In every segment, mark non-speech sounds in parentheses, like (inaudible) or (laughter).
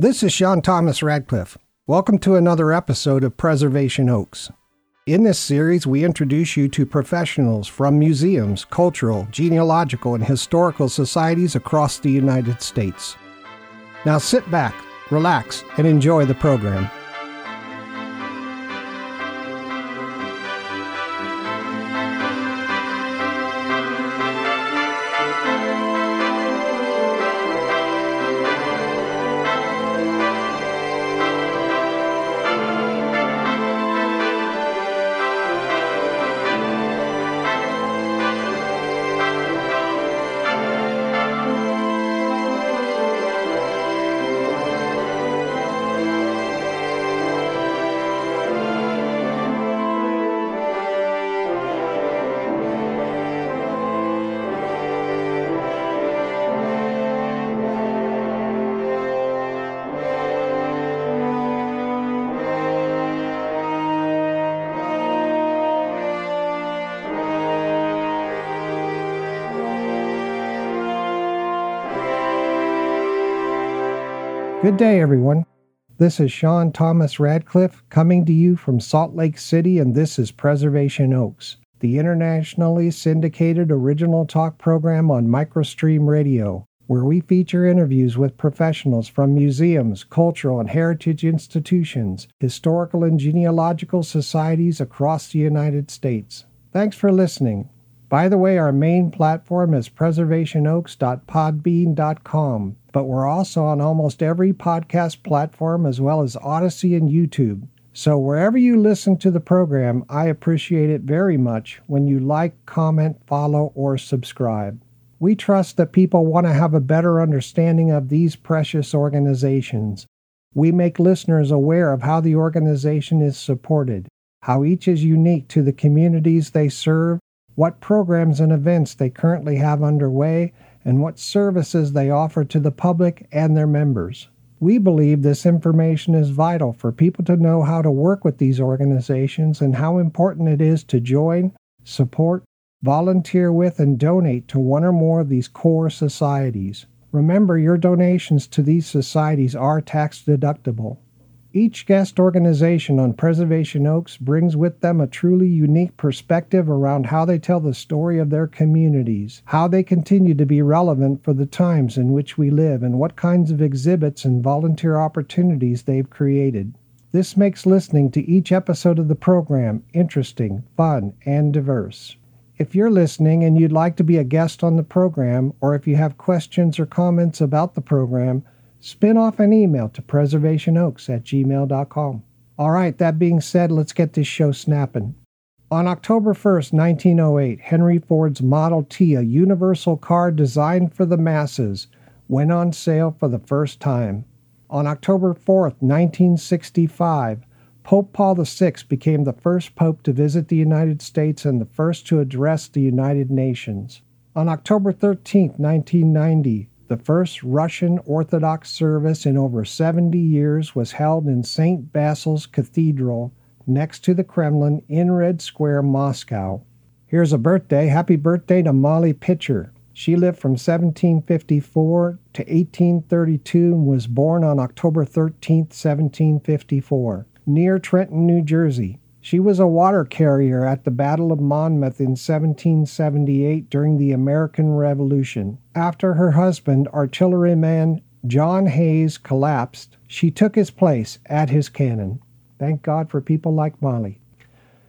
This is Sean Thomas Radcliffe. Welcome to another episode of Preservation Oaks. In this series, we introduce you to professionals from museums, cultural, genealogical, and historical societies across the United States. Now sit back, relax, and enjoy the program. Good day, everyone. This is Sean Thomas Radcliffe coming to you from Salt Lake City, and this is Preservation Oaks, the internationally syndicated original talk program on Microstream Radio, where we feature interviews with professionals from museums, cultural and heritage institutions, historical and genealogical societies across the United States. Thanks for listening. By the way, our main platform is preservationoaks.podbean.com, but we're also on almost every podcast platform as well as Odysee and YouTube. So wherever you listen to the program, I appreciate it very much when you like, comment, follow, or subscribe. We trust that people want to have a better understanding of these precious organizations. We make listeners aware of how the organization is supported, how each is unique to the communities they serve, what programs and events they currently have underway, and what services they offer to the public and their members. We believe this information is vital for people to know how to work with these organizations and how important it is to join, support, volunteer with, and donate to one or more of these core societies. Remember, your donations to these societies are tax deductible. Each guest organization on Preservation Oaks brings with them a truly unique perspective around how they tell the story of their communities, how they continue to be relevant for the times in which we live, and what kinds of exhibits and volunteer opportunities they've created. This makes listening to each episode of the program interesting, fun, and diverse. If you're listening and you'd like to be a guest on the program, or if you have questions or comments about the program, spin off an email to preservationoaks at gmail.com. All right, that being said, let's get this show snapping. On October 1st, 1908, Henry Ford's Model T, a universal car designed for the masses, went on sale for the first time. On October 4th, 1965, Pope Paul VI became the first pope to visit the United States and the first to address the United Nations. On October 13, 1990, the first Russian Orthodox service in over 70 years was held in St. Basil's Cathedral next to the Kremlin in Red Square, Moscow. Here's a birthday. Happy birthday to Molly Pitcher. She lived from 1754 to 1832 and was born on October 13, 1754, near Trenton, New Jersey. She was a water carrier at the Battle of Monmouth in 1778 during the American Revolution. After her husband, artilleryman John Hayes, collapsed, she took his place at his cannon. Thank God for people like Molly.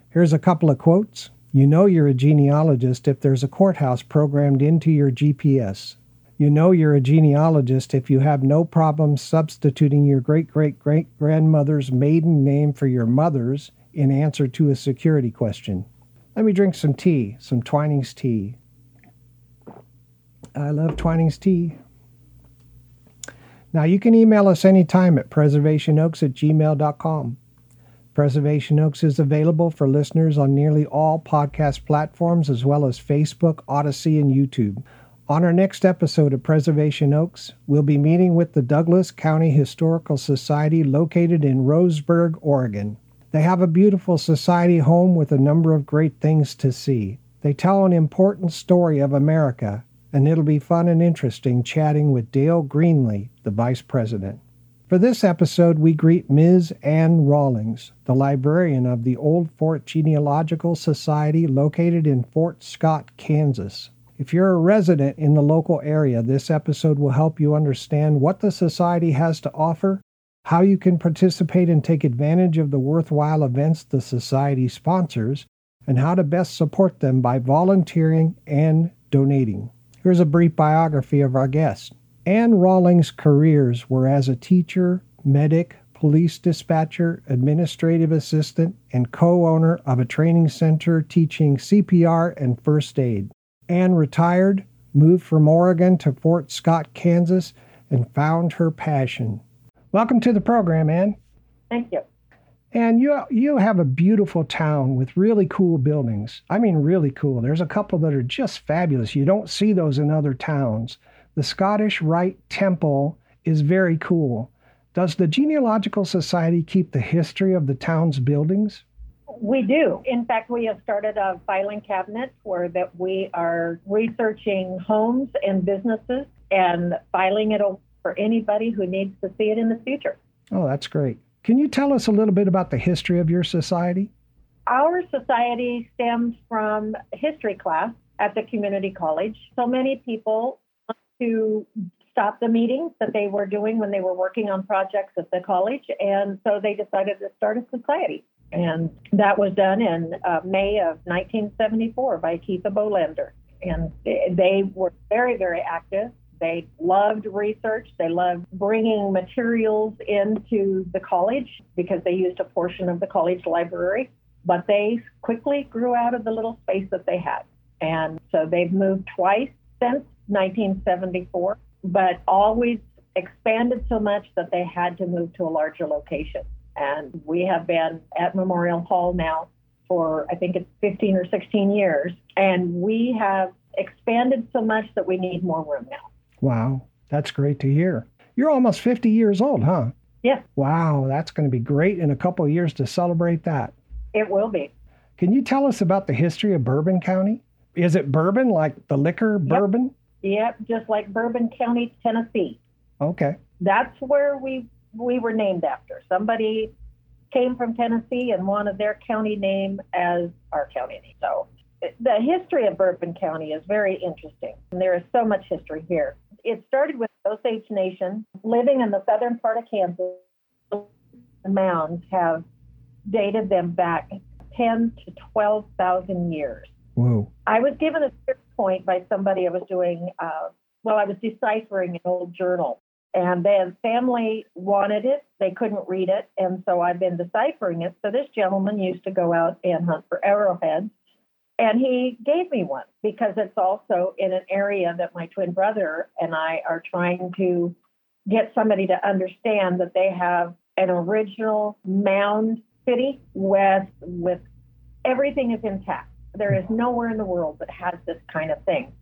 Here's a couple of quotes. You know you're a genealogist if there's a courthouse programmed into your GPS. You know you're a genealogist if you have no problem substituting your great great great grandmother's maiden name for your mother's in answer to a security question. Let me drink some tea, some Twinings tea. I love Twinings tea. Now, you can email us anytime at preservationoaks at gmail.com. Preservation Oaks is available for listeners on nearly all podcast platforms as well as Facebook, Odysee, and YouTube. On our next episode of Preservation Oaks, we'll be meeting with the Douglas County Historical Society located in Roseburg, Oregon. They have a beautiful society home with a number of great things to see. They tell an important story of America, and it'll be fun and interesting chatting with Dale Greenlee, the Vice President. For this episode, we greet Ms. Ann Rawlings, the librarian of the Old Fort Genealogical Society located in Fort Scott, Kansas. If you're a resident in the local area, this episode will help you understand what the Society has to offer, how you can participate and take advantage of the worthwhile events the Society sponsors, and how to best support them by volunteering and donating. Here's a brief biography of our guest. Anne Rawlings' careers were as a teacher, medic, police dispatcher, administrative assistant, and co owner of a training center teaching CPR and first aid. Anne retired, moved from Oregon to Fort Scott, Kansas, and found her passion. Welcome to the program, Ann. Thank you. And you you have a beautiful town with really cool buildings. I mean really cool. There's a couple that are just fabulous. You don't see those in other towns. The Scottish Rite Temple is very cool. Does the Genealogical Society keep the history of the town's buildings? We do. In fact, we have started a filing cabinet where that we are researching homes and businesses and filing it for anybody who needs to see it in the future. Oh, that's great. Can you tell us a little bit about the history of your society? Our society stems from history class at the community college. So many people to stop the meetings that they were doing when they were working on projects at the college. And so they decided to start a society. And that was done in uh, May of 1974 by Keitha Bolander. And they were very, very active. They loved research. They loved bringing materials into the college because they used a portion of the college library. But they quickly grew out of the little space that they had. And so they've moved twice since 1974, but always expanded so much that they had to move to a larger location. And we have been at Memorial Hall now for, I think it's 15 or 16 years. And we have expanded so much that we need more room now. Wow, that's great to hear. You're almost 50 years old, huh? Yeah. Wow, that's going to be great in a couple of years to celebrate that. It will be. Can you tell us about the history of Bourbon County? Is it bourbon, like the liquor bourbon? Yep, just like Bourbon County, Tennessee. Okay. That's where we we were named after. Somebody came from Tennessee and wanted their county name as our county name. So the history of Bourbon County is very interesting. And there is so much history here. It started with Osage Nation living in the southern part of Kansas. The mounds have dated them back 10 to 12,000 years. Whoa. I was given a point by somebody I was doing, uh, well, I was deciphering an old journal. And then family wanted it. They couldn't read it. And so I've been deciphering it. So this gentleman used to go out and hunt for arrowheads. And he gave me one because it's also in an area that my twin brother and I are trying to get somebody to understand that they have an original mound city with with everything is intact. There is nowhere in the world that has this kind of thing.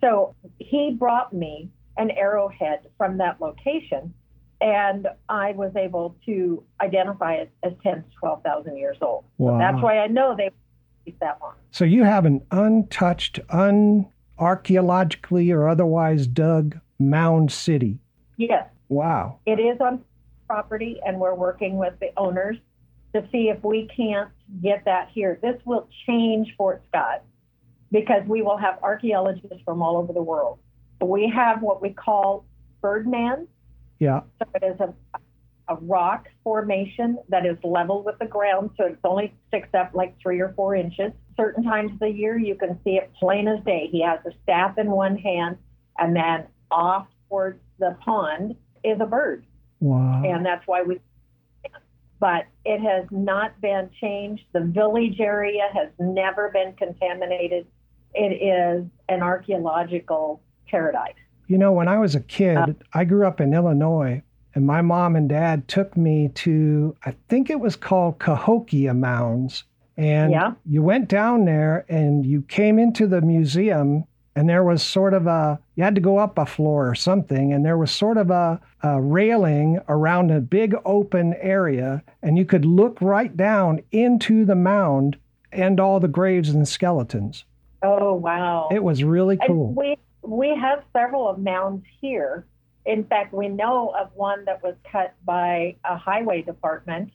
So he brought me an arrowhead from that location, and I was able to identify it as 10 to 12,000 years old. Wow. So that's why I know they that long. So you have an untouched, unarchaeologically or otherwise dug mound city. Yes. Wow. It is on property, and we're working with the owners to see if we can't get that here. This will change Fort Scott because we will have archaeologists from all over the world. We have what we call Birdman. Yeah. So it is a, a rock formation that is level with the ground, so it only sticks up like three or four inches. Certain times of the year, you can see it plain as day. He has a staff in one hand, and then off towards the pond is a bird. Wow. And that's why we but it has not been changed. The village area has never been contaminated. It is an archaeological paradise. You know, when I was a kid, uh, I grew up in Illinois, and my mom and dad took me to, I think it was called Cahokia Mounds. And yeah. you went down there and you came into the museum and there was sort of a you had to go up a floor or something. And there was sort of a, a, railing around a big open area. And you could look right down into the mound and all the graves and skeletons. Oh wow. It was really cool. and we we have several of mounds here In fact, we know of one that was cut by a highway department.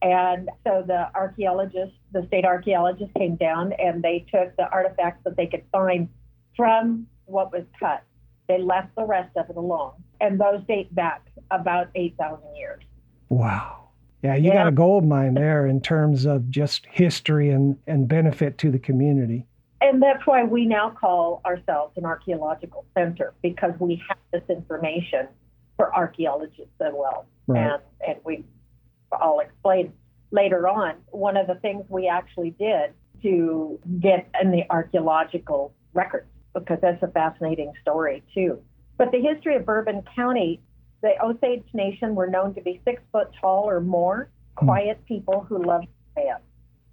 And so the archaeologists, the state archaeologists came down and they took the artifacts that they could find from what was cut. They left the rest of it alone. And those date back about 8,000 years. Wow. Yeah, you yeah. got a gold mine there in terms of just history and, and benefit to the community. And that's why we now call ourselves an archaeological center because we have this information for archaeologists as well. Right. And, and we, I'll explain later on, one of the things we actually did to get in the archaeological records because that's a fascinating story too. But the history of Bourbon County the Osage Nation were known to be six foot tall or more, hmm. quiet people who loved to dance.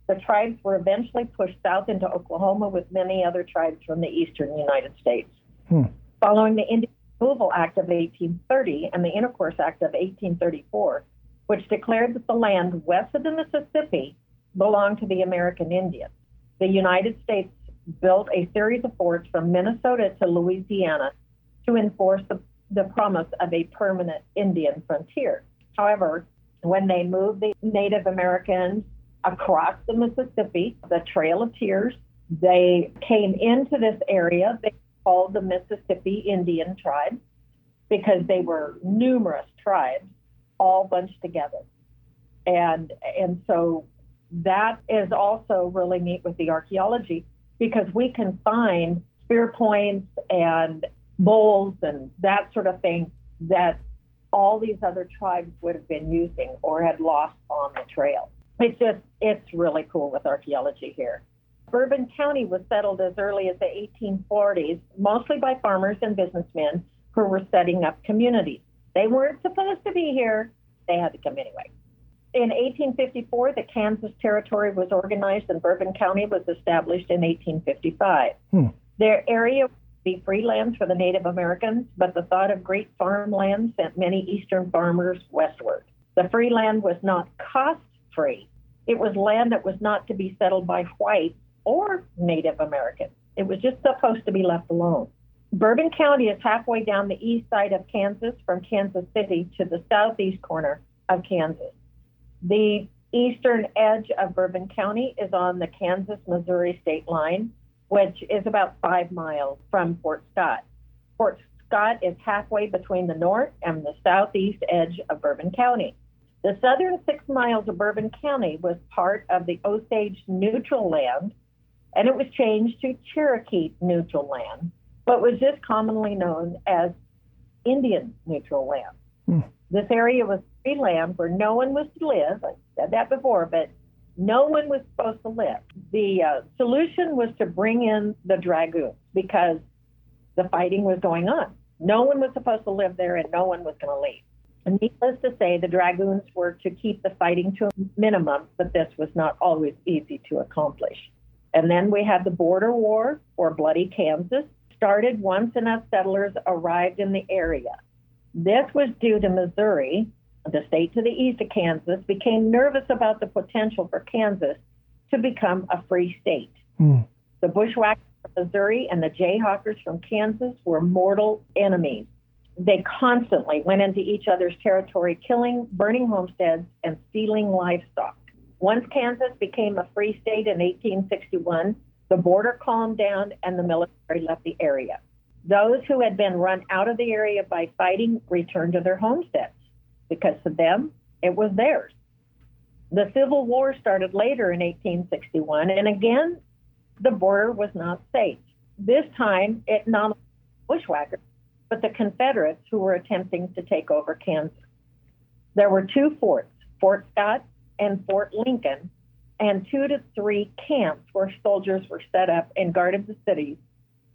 The tribes were eventually pushed south into Oklahoma with many other tribes from the eastern United States. Hmm. Following the Indian Removal Act of 1830 and the Intercourse Act of 1834, which declared that the land west of the Mississippi belonged to the American Indians, the United States built a series of forts from Minnesota to Louisiana to enforce the the promise of a permanent Indian frontier. However, when they moved the Native Americans across the Mississippi, the Trail of Tears, they came into this area they called the Mississippi Indian tribe because they were numerous tribes all bunched together. And and so that is also really neat with the archaeology because we can find spear points and bowls and that sort of thing that all these other tribes would have been using or had lost on the trail. It's just, it's really cool with archaeology here. Bourbon County was settled as early as the 1840s, mostly by farmers and businessmen who were setting up communities. They weren't supposed to be here, they had to come anyway. In 1854, the Kansas Territory was organized and Bourbon County was established in 1855. Hmm. Their area be free lands for the Native Americans, but the thought of great farmland sent many Eastern farmers westward. The free land was not cost free. It was land that was not to be settled by whites or Native Americans. It was just supposed to be left alone. Bourbon County is halfway down the east side of Kansas from Kansas City to the southeast corner of Kansas. The eastern edge of Bourbon County is on the Kansas Missouri state line which is about five miles from Fort Scott. Fort Scott is halfway between the north and the southeast edge of Bourbon County. The southern six miles of Bourbon County was part of the Osage Neutral Land, and it was changed to Cherokee Neutral Land, but was just commonly known as Indian Neutral Land. Hmm. This area was free land where no one was to live. I said that before, but no one was supposed to live. The uh, solution was to bring in the dragoons because the fighting was going on. No one was supposed to live there and no one was going to leave. And needless to say, the dragoons were to keep the fighting to a minimum, but this was not always easy to accomplish. And then we had the border war, or Bloody Kansas, started once enough settlers arrived in the area. This was due to Missouri the state to the east of Kansas, became nervous about the potential for Kansas to become a free state. Mm. The bushwhackers from Missouri and the Jayhawkers from Kansas were mortal enemies. They constantly went into each other's territory, killing, burning homesteads, and stealing livestock. Once Kansas became a free state in 1861, the border calmed down and the military left the area. Those who had been run out of the area by fighting returned to their homesteads because to them, it was theirs. The Civil War started later in 1861, and again, the border was not safe. This time, it not bushwhackers, but the Confederates who were attempting to take over Kansas. There were two forts, Fort Scott and Fort Lincoln, and two to three camps where soldiers were set up and guarded the cities,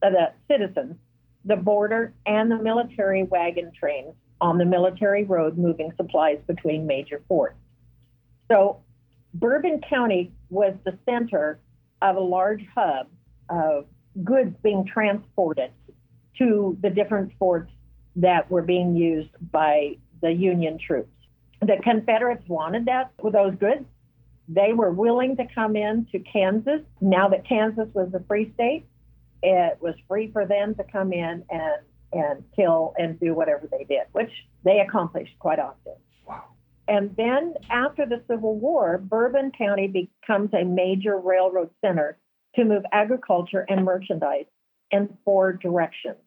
uh, the citizens, the border, and the military wagon trains on the military road moving supplies between major forts. So Bourbon County was the center of a large hub of goods being transported to the different forts that were being used by the Union troops. The Confederates wanted that with those goods. They were willing to come in to Kansas. Now that Kansas was a free state, it was free for them to come in and and kill and do whatever they did, which they accomplished quite often. Wow. And then after the Civil War, Bourbon County becomes a major railroad center to move agriculture and merchandise in four directions.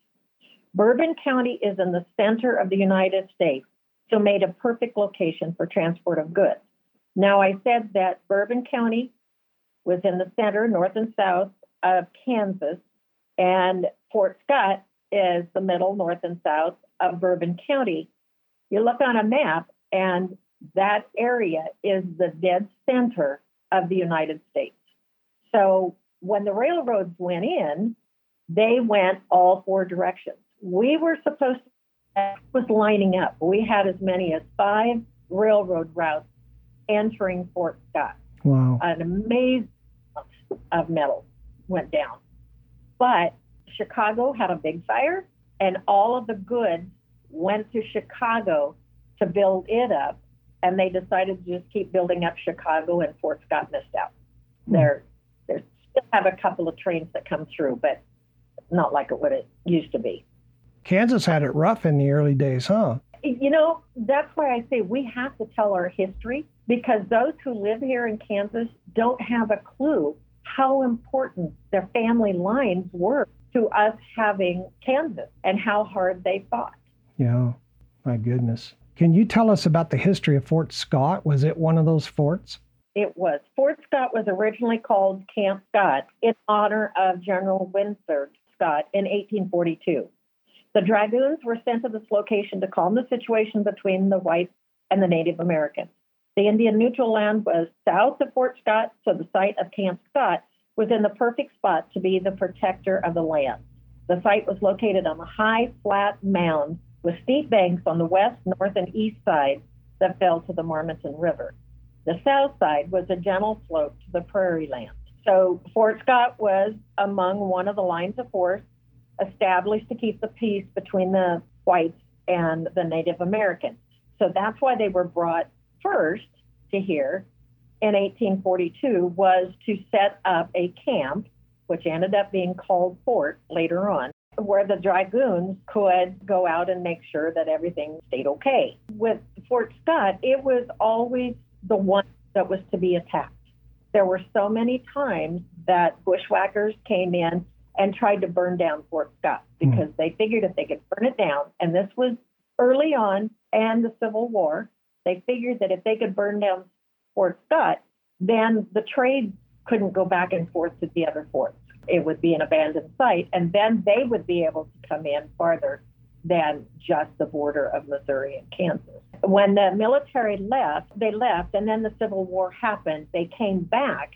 Bourbon County is in the center of the United States, so made a perfect location for transport of goods. Now, I said that Bourbon County was in the center, north and south of Kansas, and Fort Scott is the middle, north and south of Bourbon County. You look on a map, and that area is the dead center of the United States. So when the railroads went in, they went all four directions. We were supposed to was lining up. We had as many as five railroad routes entering Fort Scott. Wow. An amazing amount of metal went down. But Chicago had a big fire, and all of the goods went to Chicago to build it up. And they decided to just keep building up Chicago, and Fort Scott missed out. Hmm. There, there still have a couple of trains that come through, but not like it what it used to be. Kansas had it rough in the early days, huh? You know, that's why I say we have to tell our history because those who live here in Kansas don't have a clue how important their family lines were to us having Kansas and how hard they fought. Yeah, my goodness. Can you tell us about the history of Fort Scott? Was it one of those forts? It was. Fort Scott was originally called Camp Scott in honor of General Winfield Scott in 1842. The dragoons were sent to this location to calm the situation between the whites and the Native Americans. The Indian neutral land was south of Fort Scott, so the site of Camp Scott was in the perfect spot to be the protector of the land. The site was located on a high, flat mound with steep banks on the west, north, and east sides that fell to the Marmaton River. The south side was a gentle slope to the prairie land. So Fort Scott was among one of the lines of force established to keep the peace between the whites and the Native Americans. So that's why they were brought first to here in 1842 was to set up a camp, which ended up being called Fort later on, where the dragoons could go out and make sure that everything stayed okay. With Fort Scott, it was always the one that was to be attacked. There were so many times that bushwhackers came in and tried to burn down Fort Scott because mm. they figured if they could burn it down, and this was early on and the Civil War, they figured that if they could burn down Fort Scott, then the trade couldn't go back and forth to the other forts. It would be an abandoned site, and then they would be able to come in farther than just the border of Missouri and Kansas. When the military left, they left, and then the Civil War happened. They came back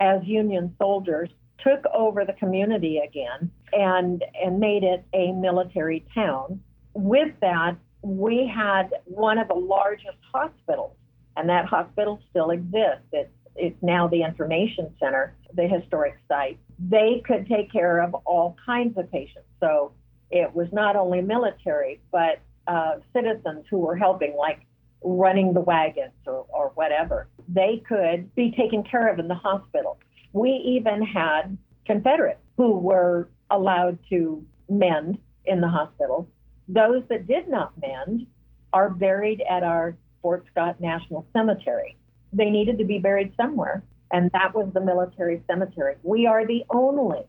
as Union soldiers, took over the community again, and and made it a military town. With that, we had one of the largest hospitals, and that hospital still exists. It's, it's now the information center, the historic site. They could take care of all kinds of patients. So it was not only military, but uh, citizens who were helping, like running the wagons or, or whatever. They could be taken care of in the hospital. We even had Confederates who were allowed to mend in the hospital those that did not mend are buried at our Fort Scott National Cemetery. They needed to be buried somewhere, and that was the military cemetery. We are the only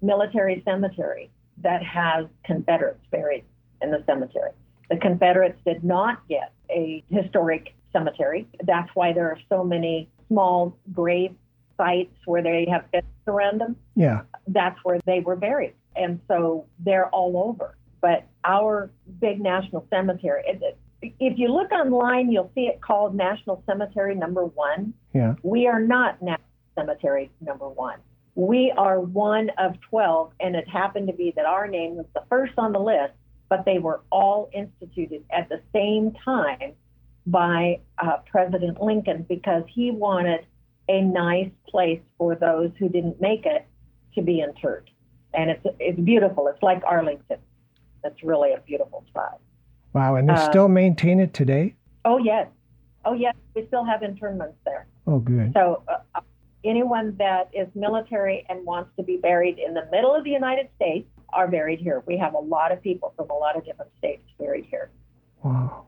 military cemetery that has Confederates buried in the cemetery. The Confederates did not get a historic cemetery. That's why there are so many small grave sites where they have fence around them. Yeah. That's where they were buried. And so they're all over but our big national cemetery. If you look online, you'll see it called National Cemetery Number One. Yeah. We are not National Cemetery Number One. We are one of 12, and it happened to be that our name was the first on the list, but they were all instituted at the same time by uh, President Lincoln because he wanted a nice place for those who didn't make it to be interred. And it's, it's beautiful. It's like Arlington. It's really a beautiful spot. Wow, and they uh, still maintain it today? Oh, yes. Oh, yes. We still have internments there. Oh, good. So, uh, uh, anyone that is military and wants to be buried in the middle of the United States are buried here. We have a lot of people from a lot of different states buried here. Wow.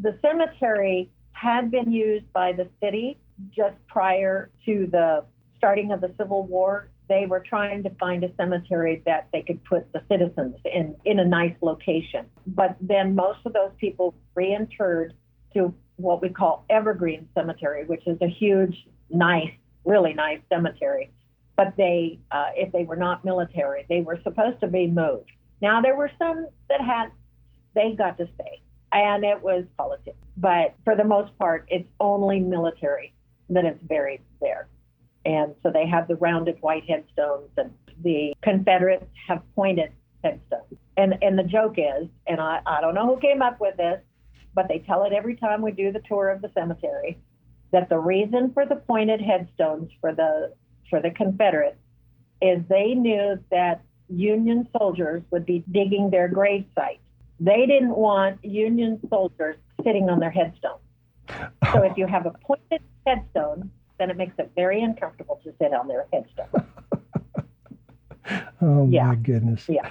The cemetery had been used by the city just prior to the starting of the Civil War. They were trying to find a cemetery that they could put the citizens in, in a nice location. But then most of those people reinterred to what we call Evergreen Cemetery, which is a huge, nice, really nice cemetery. But they, uh, if they were not military, they were supposed to be moved. Now there were some that had, they got to stay, and it was politics. But for the most part, it's only military that is buried there. And so they have the rounded white headstones, and the Confederates have pointed headstones. And and the joke is, and I, I don't know who came up with this, but they tell it every time we do the tour of the cemetery, that the reason for the pointed headstones for the for the Confederates is they knew that Union soldiers would be digging their grave site. They didn't want Union soldiers sitting on their headstone. So if (laughs) you have a pointed headstone, then it makes it very uncomfortable to sit on their headstone. (laughs) oh Yeah. my goodness. Yeah.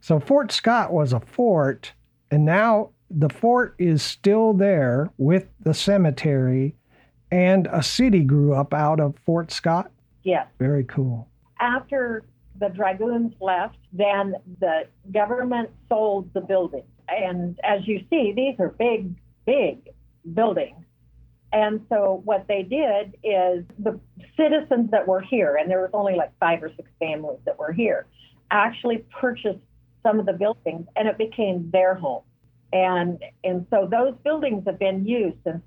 So Fort Scott was a fort, and now the fort is still there with the cemetery, and a city grew up out of Fort Scott. Yes. Very cool. After the dragoons left, then the government sold the building. And as you see, these are big, big buildings. And so what they did is the citizens that were here, and there was only like five or six families that were here, actually purchased some of the buildings and it became their home. And and so those buildings have been used since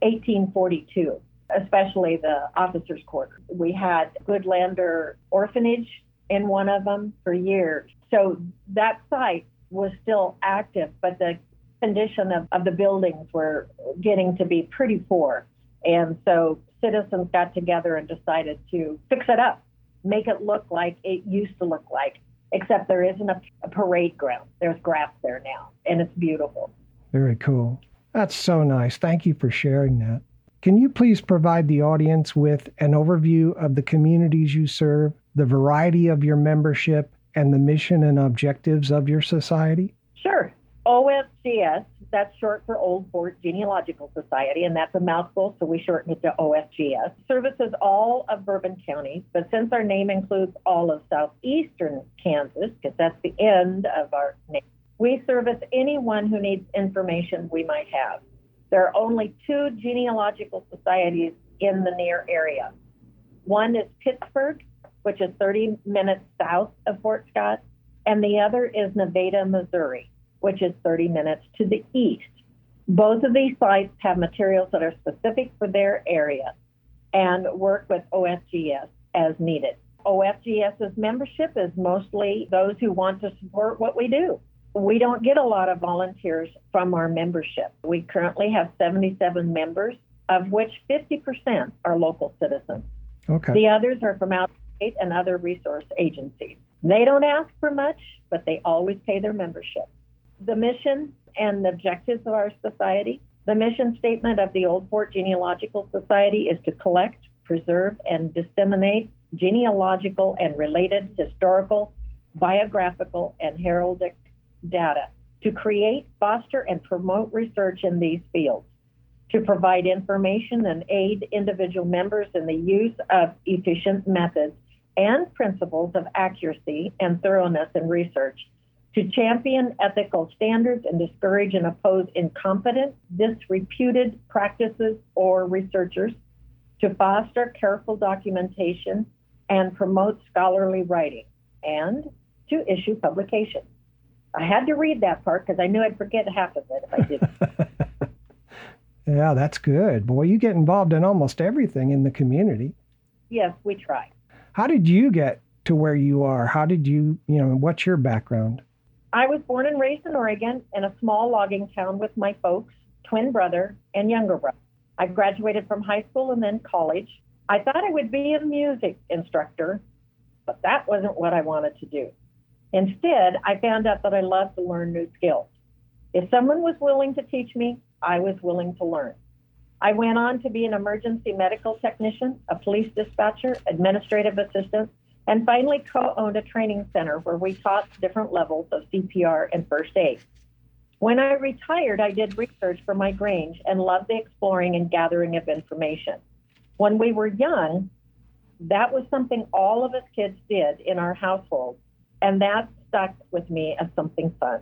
1842, especially the officers' quarters. We had Goodlander Orphanage in one of them for years. So that site was still active, but the condition of, of the buildings were getting to be pretty poor. And so citizens got together and decided to fix it up, make it look like it used to look like, except there isn't a, a parade ground. There's grass there now, and it's beautiful. Very cool. That's so nice. Thank you for sharing that. Can you please provide the audience with an overview of the communities you serve, the variety of your membership, and the mission and objectives of your society? OFGS, that's short for Old Fort Genealogical Society, and that's a mouthful, so we shorten it to OFGS. Services all of Bourbon County, but since our name includes all of southeastern Kansas, because that's the end of our name, we service anyone who needs information we might have. There are only two genealogical societies in the near area. One is Pittsburg, which is 30 minutes south of Fort Scott, and the other is Nevada, Missouri which is 30 minutes to the east. Both of these sites have materials that are specific for their area and work with OFGS as needed. OFGS's membership is mostly those who want to support what we do. We don't get a lot of volunteers from our membership. We currently have 77 members, of which 50% are local citizens. Okay. The others are from out of state and other resource agencies. They don't ask for much, but they always pay their membership the mission and the objectives of our society. The mission statement of the Old Fort Genealogical Society is to collect, preserve, and disseminate genealogical and related historical, biographical, and heraldic data, to create, foster, and promote research in these fields, to provide information and aid individual members in the use of efficient methods and principles of accuracy and thoroughness in research to champion ethical standards and discourage and oppose incompetent, disreputed practices or researchers, to foster careful documentation and promote scholarly writing, and to issue publications. I had to read that part because I knew I'd forget half of it if I didn't. (laughs) yeah, that's good. Boy, you get involved in almost everything in the community. yes, we try. How did you get to where you are? How did you, you know, what's your background? I was born and raised in Oregon in a small logging town with my folks, twin brother, and younger brother. I graduated from high school and then college. I thought I would be a music instructor, but that wasn't what I wanted to do. Instead, I found out that I loved to learn new skills. If someone was willing to teach me, I was willing to learn. I went on to be an emergency medical technician, a police dispatcher, administrative assistant, and finally co owned a training center where we taught different levels of CPR and first aid. When I retired, I did research for my Grange and loved the exploring and gathering of information. When we were young, that was something all of us kids did in our household, and that stuck with me as something fun.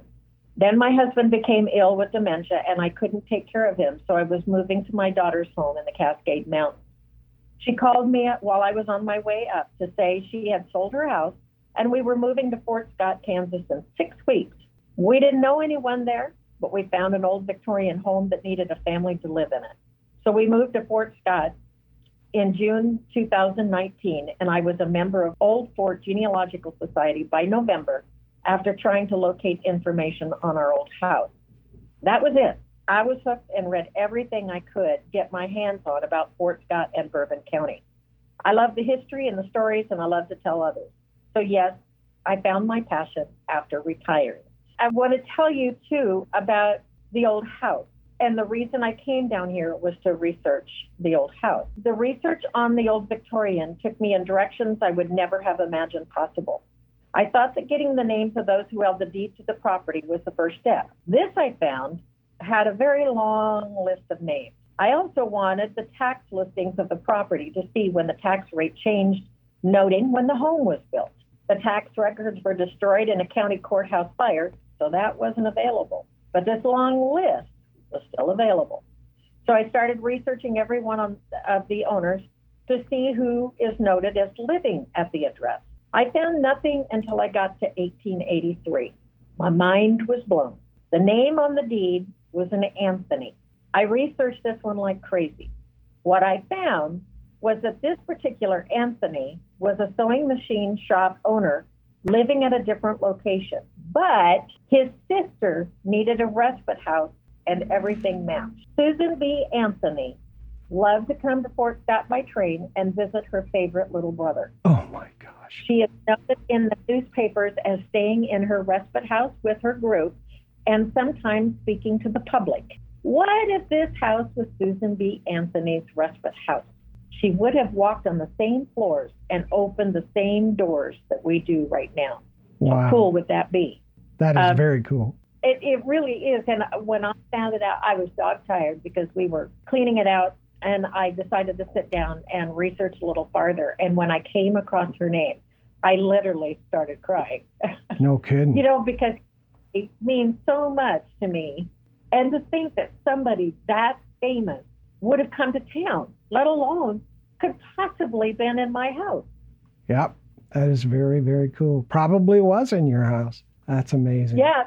Then my husband became ill with dementia, and I couldn't take care of him, so I was moving to my daughter's home in the Cascade Mountains. She called me while I was on my way up to say she had sold her house and we were moving to Fort Scott, Kansas in six weeks. We didn't know anyone there, but we found an old Victorian home that needed a family to live in it. So we moved to Fort Scott in June 2019, and I was a member of Old Fort Genealogical Society by November after trying to locate information on our old house. That was it. I was hooked and read everything I could get my hands on about Fort Scott and Bourbon County. I love the history and the stories, and I love to tell others. So, yes, I found my passion after retiring. I want to tell you, too, about the old house. And the reason I came down here was to research the old house. The research on the old Victorian took me in directions I would never have imagined possible. I thought that getting the names of those who held the deed to the property was the first step. This I found had a very long list of names. I also wanted the tax listings of the property to see when the tax rate changed, noting when the home was built. The tax records were destroyed in a county courthouse fire, so that wasn't available. But this long list was still available. So I started researching every one of the owners to see who is noted as living at the address. I found nothing until I got to 1883. My mind was blown. The name on the deed was an Anthony. I researched this one like crazy. What I found was that this particular Anthony was a sewing machine shop owner living at a different location, but his sister needed a respite house and everything matched. Susan B. Anthony loved to come to Fort Scott by train and visit her favorite little brother. Oh my gosh. She is noted in the newspapers as staying in her respite house with her group and sometimes speaking to the public. What if this house was Susan B. Anthony's respite house? She would have walked on the same floors and opened the same doors that we do right now. Wow. How cool would that be? That is um, very cool. It, it really is. And when I found it out, I was dog tired because we were cleaning it out and I decided to sit down and research a little farther. And when I came across her name, I literally started crying. (laughs) No kidding. you know, because means so much to me. And to think that somebody that famous would have come to town, let alone could possibly been in my house. Yep. That is very, very cool. Probably was in your house. That's amazing. Yeah.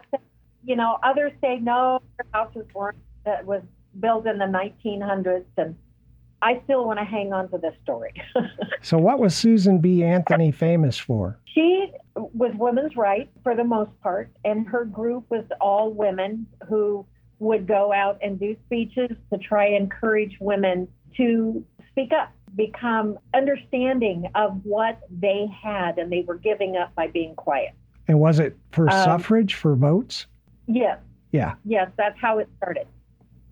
You know, others say no, your house was born that was built in the 1900s, and I still want to hang on to this story. (laughs) so, what was Susan B. Anthony famous for? She was women's rights for the most part, and her group was all women who would go out and do speeches to try and encourage women to speak up, become understanding of what they had and they were giving up by being quiet. And was it for um, suffrage, for votes? Yes. Yeah. Yes, that's how it started.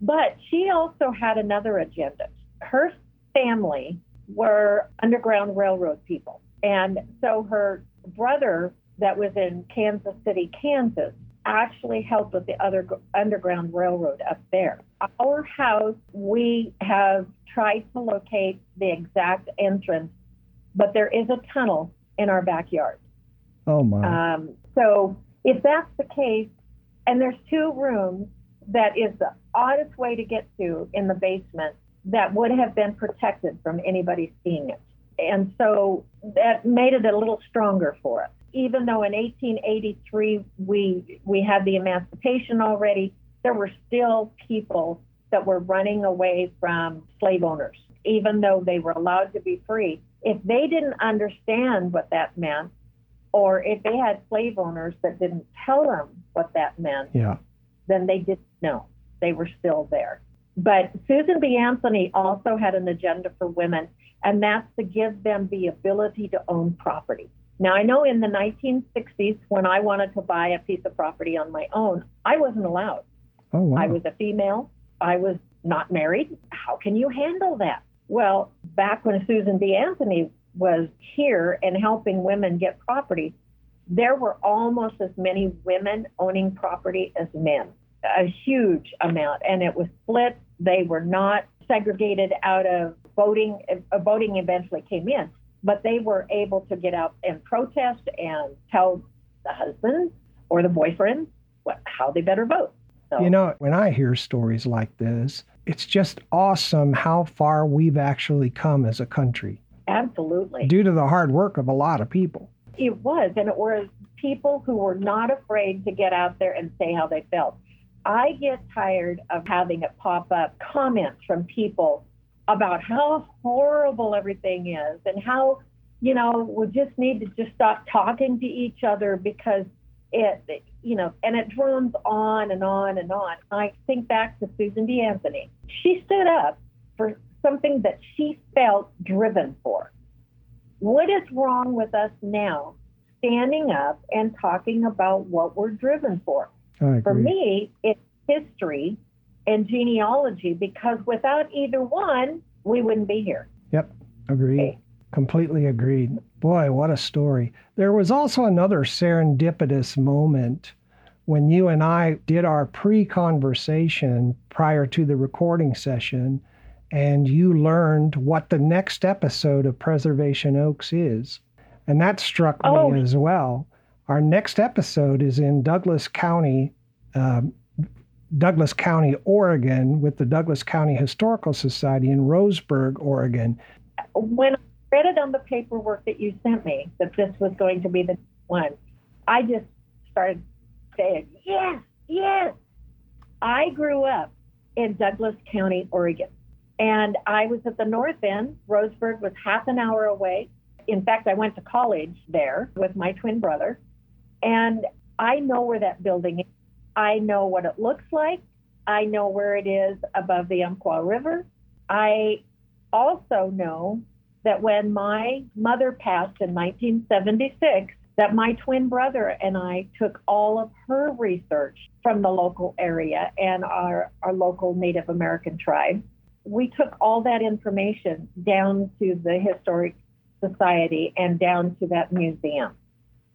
But she also had another agenda. Her family were Underground Railroad people. And so her brother that was in Kansas City, Kansas, actually helped with the other Underground Railroad up there. Our house, we have tried to locate the exact entrance, but there is a tunnel in our backyard. Oh my! Um, so if that's the case, and there's two rooms that is the oddest way to get to in the basement that would have been protected from anybody seeing it. And so that made it a little stronger for us. Even though in 1883 we we had the emancipation already, there were still people that were running away from slave owners, even though they were allowed to be free. If they didn't understand what that meant, or if they had slave owners that didn't tell them what that meant, yeah. then they didn't know. They were still there. But Susan B. Anthony also had an agenda for women and that's to give them the ability to own property. Now, I know in the 1960s, when I wanted to buy a piece of property on my own, I wasn't allowed. Oh, wow. I was a female. I was not married. How can you handle that? Well, back when Susan B. Anthony was here and helping women get property, there were almost as many women owning property as men, a huge amount. And it was split. They were not segregated out of voting. Uh, voting eventually came in, but they were able to get out and protest and tell the husbands or the boyfriends what, how they better vote. So, you know, when I hear stories like this, it's just awesome how far we've actually come as a country. Absolutely. Due to the hard work of a lot of people. It was, and it was people who were not afraid to get out there and say how they felt. I get tired of having it pop up comments from people about how horrible everything is and how, you know, we just need to just stop talking to each other because it, you know, and it drones on and on and on. I think back to Susan B. Anthony. She stood up for something that she felt driven for. What is wrong with us now standing up and talking about what we're driven for? For me, it's history and genealogy because without either one, we wouldn't be here. Yep, agreed. Okay. Completely agreed. Boy, what a story. There was also another serendipitous moment when you and I did our pre conversation prior to the recording session, and you learned what the next episode of Preservation Oaks is. And that struck oh. me as well. Our next episode is in Douglas County, uh, Douglas County, Oregon, with the Douglas County Historical Society in Roseburg, Oregon. When I read it on the paperwork that you sent me that this was going to be the one, I just started saying, yes, yes. I grew up in Douglas County, Oregon. And I was at the north end. Roseburg was half an hour away. In fact, I went to college there with my twin brother. And I know where that building is. I know what it looks like. I know where it is above the Umpqua River. I also know that when my mother passed in 1976, that my twin brother and I took all of her research from the local area and our, our local Native American tribe. We took all that information down to the Historic Society and down to that museum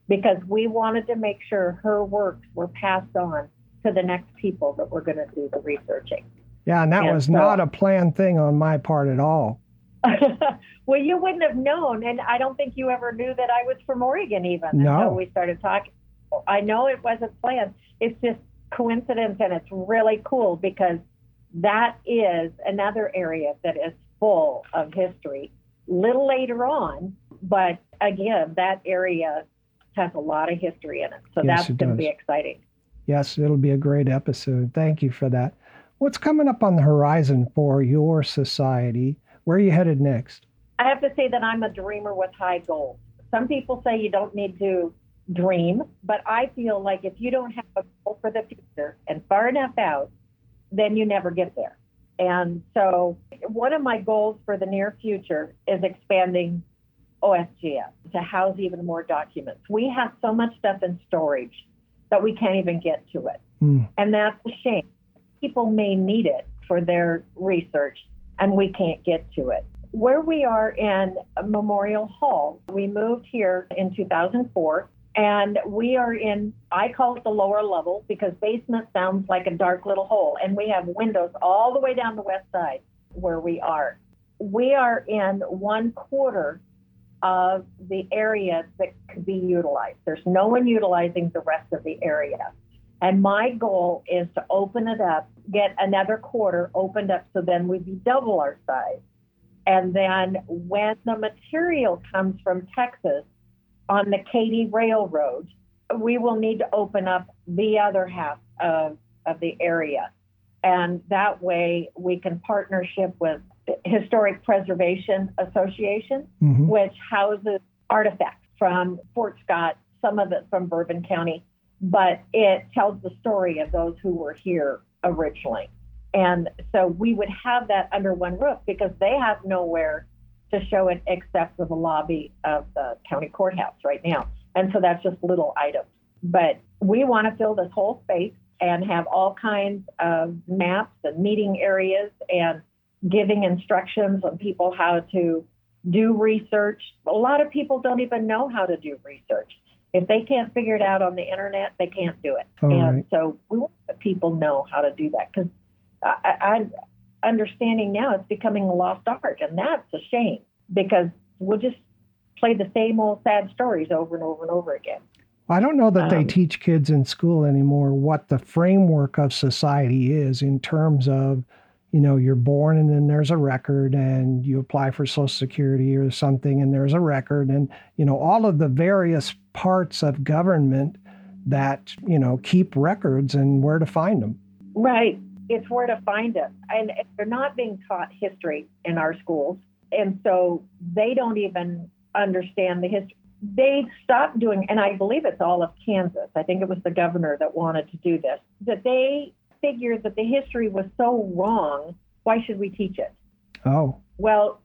because we wanted to make sure her works were passed on to the next people that were going to do the researching. Yeah, and that and was so, not a planned thing on my part at all. (laughs) well, you wouldn't have known, and I don't think you ever knew that I was from Oregon even no. until we started talking. I know it wasn't planned. It's just coincidence, and it's really cool because that is another area that is full of history. Little later on, but again, that area has a lot of history in it, so yes, that's going to be exciting. Yes, it'll be a great episode. Thank you for that. What's coming up on the horizon for your society? Where are you headed next? I have to say that I'm a dreamer with high goals. Some people say you don't need to dream, but I feel like if you don't have a goal for the future and far enough out, then you never get there. And so, one of my goals for the near future is expanding OFGS to house even more documents. We have so much stuff in storage that we can't even get to it. Mm. And that's a shame. People may need it for their research, and we can't get to it. Where we are in Memorial Hall, we moved here in 2004 and we are in i call it the lower level because basement sounds like a dark little hole and we have windows all the way down the west side where we are we are in one quarter of the area that could be utilized there's no one utilizing the rest of the area and my goal is to open it up, get another quarter opened up so then we'd be double our size. And then when the material comes from Texas on the Katy Railroad, we will need to open up the other half of, of the area. And that way we can partnership with Historic Preservation Association, mm-hmm. which houses artifacts from Fort Scott, some of it from Bourbon County, but it tells the story of those who were here originally. And so we would have that under one roof because they have nowhere to show it except for the lobby of the county courthouse right now. And so that's just little items. But we want to fill this whole space and have all kinds of maps and meeting areas and giving instructions on people how to do research. A lot of people don't even know how to do research. If they can't figure it out on the internet, they can't do it. All and right. so we want people know how to do that because I, I understanding now it's becoming a lost art, and that's a shame because we'll just play the same old sad stories over and over and over again. I don't know that they Um, teach kids in school anymore what the framework of society is in terms of, you know, you're born and then there's a record and you apply for Social Security or something and there's a record and, you know, all of the various parts of government that, you know, keep records and where to find them. Right. It's where to find it. And they're not being taught history in our schools. And so they don't even understand the history. They stopped doing, and I believe it's all of Kansas. I think it was the governor that wanted to do this, that they figured that the history was so wrong. Why should we teach it? Oh, Well,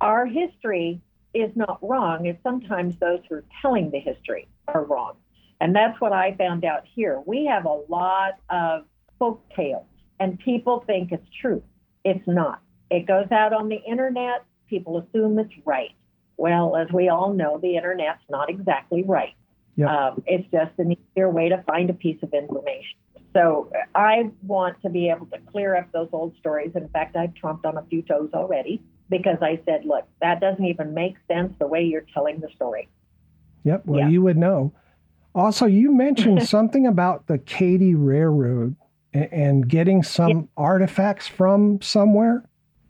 our history is not wrong. It's sometimes those who are telling the history are wrong. And that's what I found out here. We have a lot of folk tales, and people think it's true. It's not. It goes out on the internet, people assume it's right. Well, as we all know, the internet's not exactly right. Yep. Um, it's just an easier way to find a piece of information. So I want to be able to clear up those old stories. In fact, I've trumped on a few toes already because I said, look, that doesn't even make sense the way you're telling the story. yep. Well, Yeah. you would know. Also, you mentioned (laughs) something about the Katy Railroad and, and getting some artifacts from somewhere.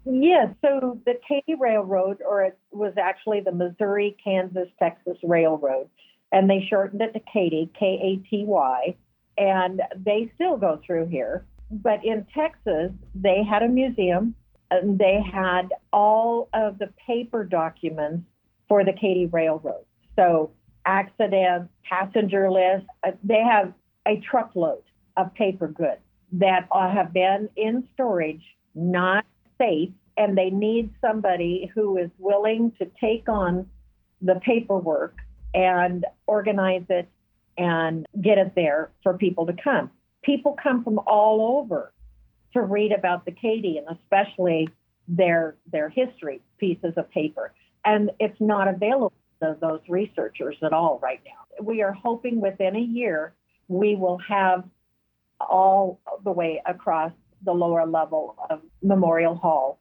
Yes, so the Katy Railroad, or it was actually the Missouri, Kansas, Texas Railroad, and they shortened it to Katy, K A T Y, and they still go through here. But in Texas, they had a museum, and they had all of the paper documents for the Katy Railroad. So accidents, passenger lists, uh, they have a truckload of paper goods that have been in storage, not safe, and they need somebody who is willing to take on the paperwork and organize it and get it there for people to come. People come from all over to read about the Katy and especially their their history pieces of paper. And it's not available to those researchers at all right now. We are hoping within a year we will have all the way across the lower level of Memorial Hall,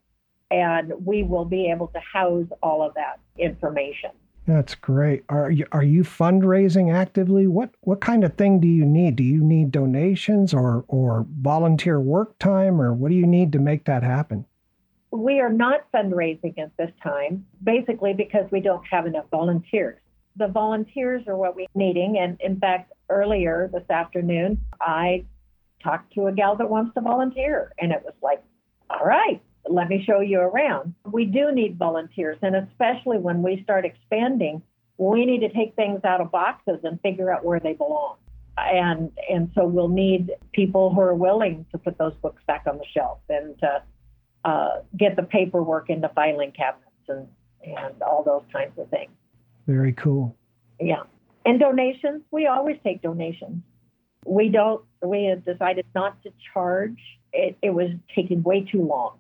and we will be able to house all of that information. That's great. Are you are you fundraising actively? What what kind of thing do you need? Do you need donations or or volunteer work time or what do you need to make that happen? We are not fundraising at this time, basically because we don't have enough volunteers. The volunteers are what we're needing, and in fact, earlier this afternoon, I talked to a gal that wants to volunteer, and it was like, all right, let me show you around. We do need volunteers, and especially when we start expanding, we need to take things out of boxes and figure out where they belong. And and so we'll need people who are willing to put those books back on the shelf and to uh, get the paperwork into filing cabinets and and all those kinds of things. Very cool. Yeah. And donations, we always take donations. We don't, we have decided not to charge. It, it was taking way too long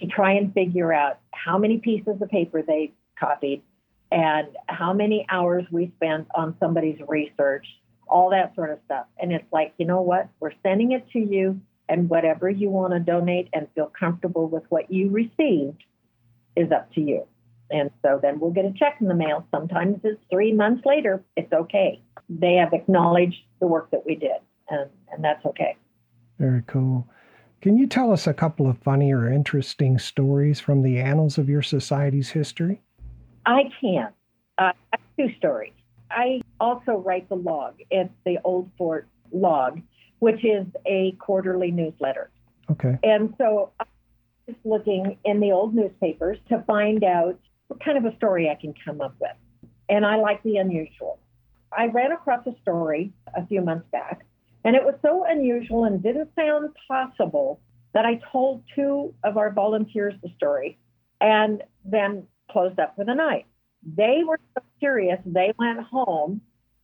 to try and figure out how many pieces of paper they copied and how many hours we spent on somebody's research, all that sort of stuff. And it's like, you know what? We're sending it to you, and whatever you want to donate and feel comfortable with what you received is up to you. And so then we'll get a check in the mail. Sometimes it's three months later. It's okay. They have acknowledged the work that we did, and, and that's okay. Very cool. Can you tell us a couple of funny or interesting stories from the annals of your society's history? I can. Uh, I have two stories. I also write the log. It's the Old Fort Log, which is a quarterly newsletter. Okay. And so I was looking in the old newspapers to find out what kind of a story I can come up with. And I like the unusual. I ran across a story a few months back, and it was so unusual and didn't sound possible that I told two of our volunteers the story and then closed up for the night. They were so curious, they went home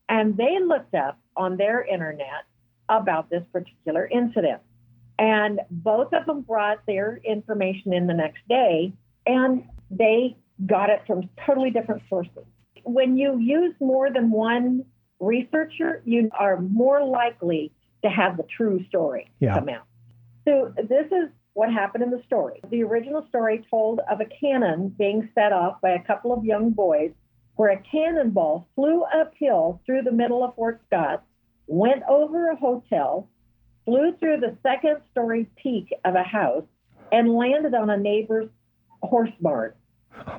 and they looked up on their internet about this particular incident. And both of them brought their information in the next day and they got it from totally different sources. When you use more than one researcher, you are more likely to have the true story Yeah. come out. So this is what happened in the story. The original story told of a cannon being set off by a couple of young boys where a cannonball flew uphill through the middle of Fort Scott, went over a hotel, flew through the second story peak of a house, and landed on a neighbor's horse barn. Oh.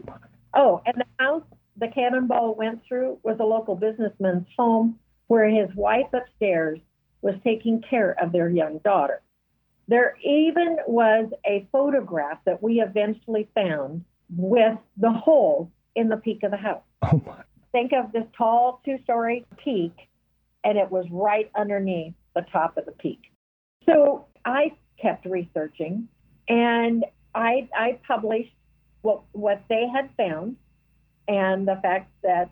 Oh, and the house the cannonball went through was a local businessman's home where his wife upstairs was taking care of their young daughter. There even was a photograph that we eventually found with the hole in the peak of the house. Oh, my. Think of this tall two story peak, and it was right underneath the top of the peak. So I kept researching and I, I published what, what they had found and the fact that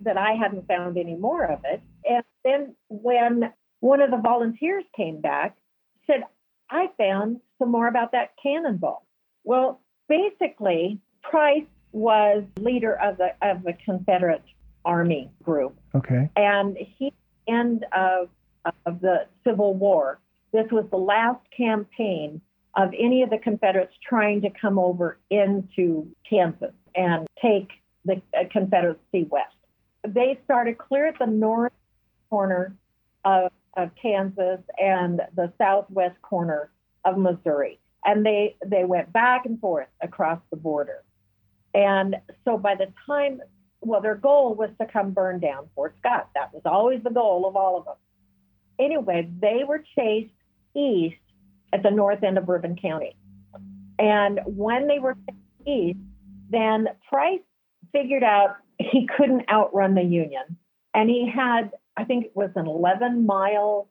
that I hadn't found any more of it. And then when one of the volunteers came back, said, I found some more about that cannonball. Well, basically, Price was leader of the of the Confederate Army group, Okay. and he end of of the Civil War. This was the last campaign of any of the Confederates trying to come over into Kansas and take the uh, Confederacy west. They started clear at the north corner of, of Kansas and the southwest corner of Missouri, and they they went back and forth across the border. And so by the time, well, their goal was to come burn down Fort Scott. That was always the goal of all of them. Anyway, they were chased east at the north end of Bourbon County. And when they were east, then Price figured out he couldn't outrun the Union. And he had, I think it was an 11 mile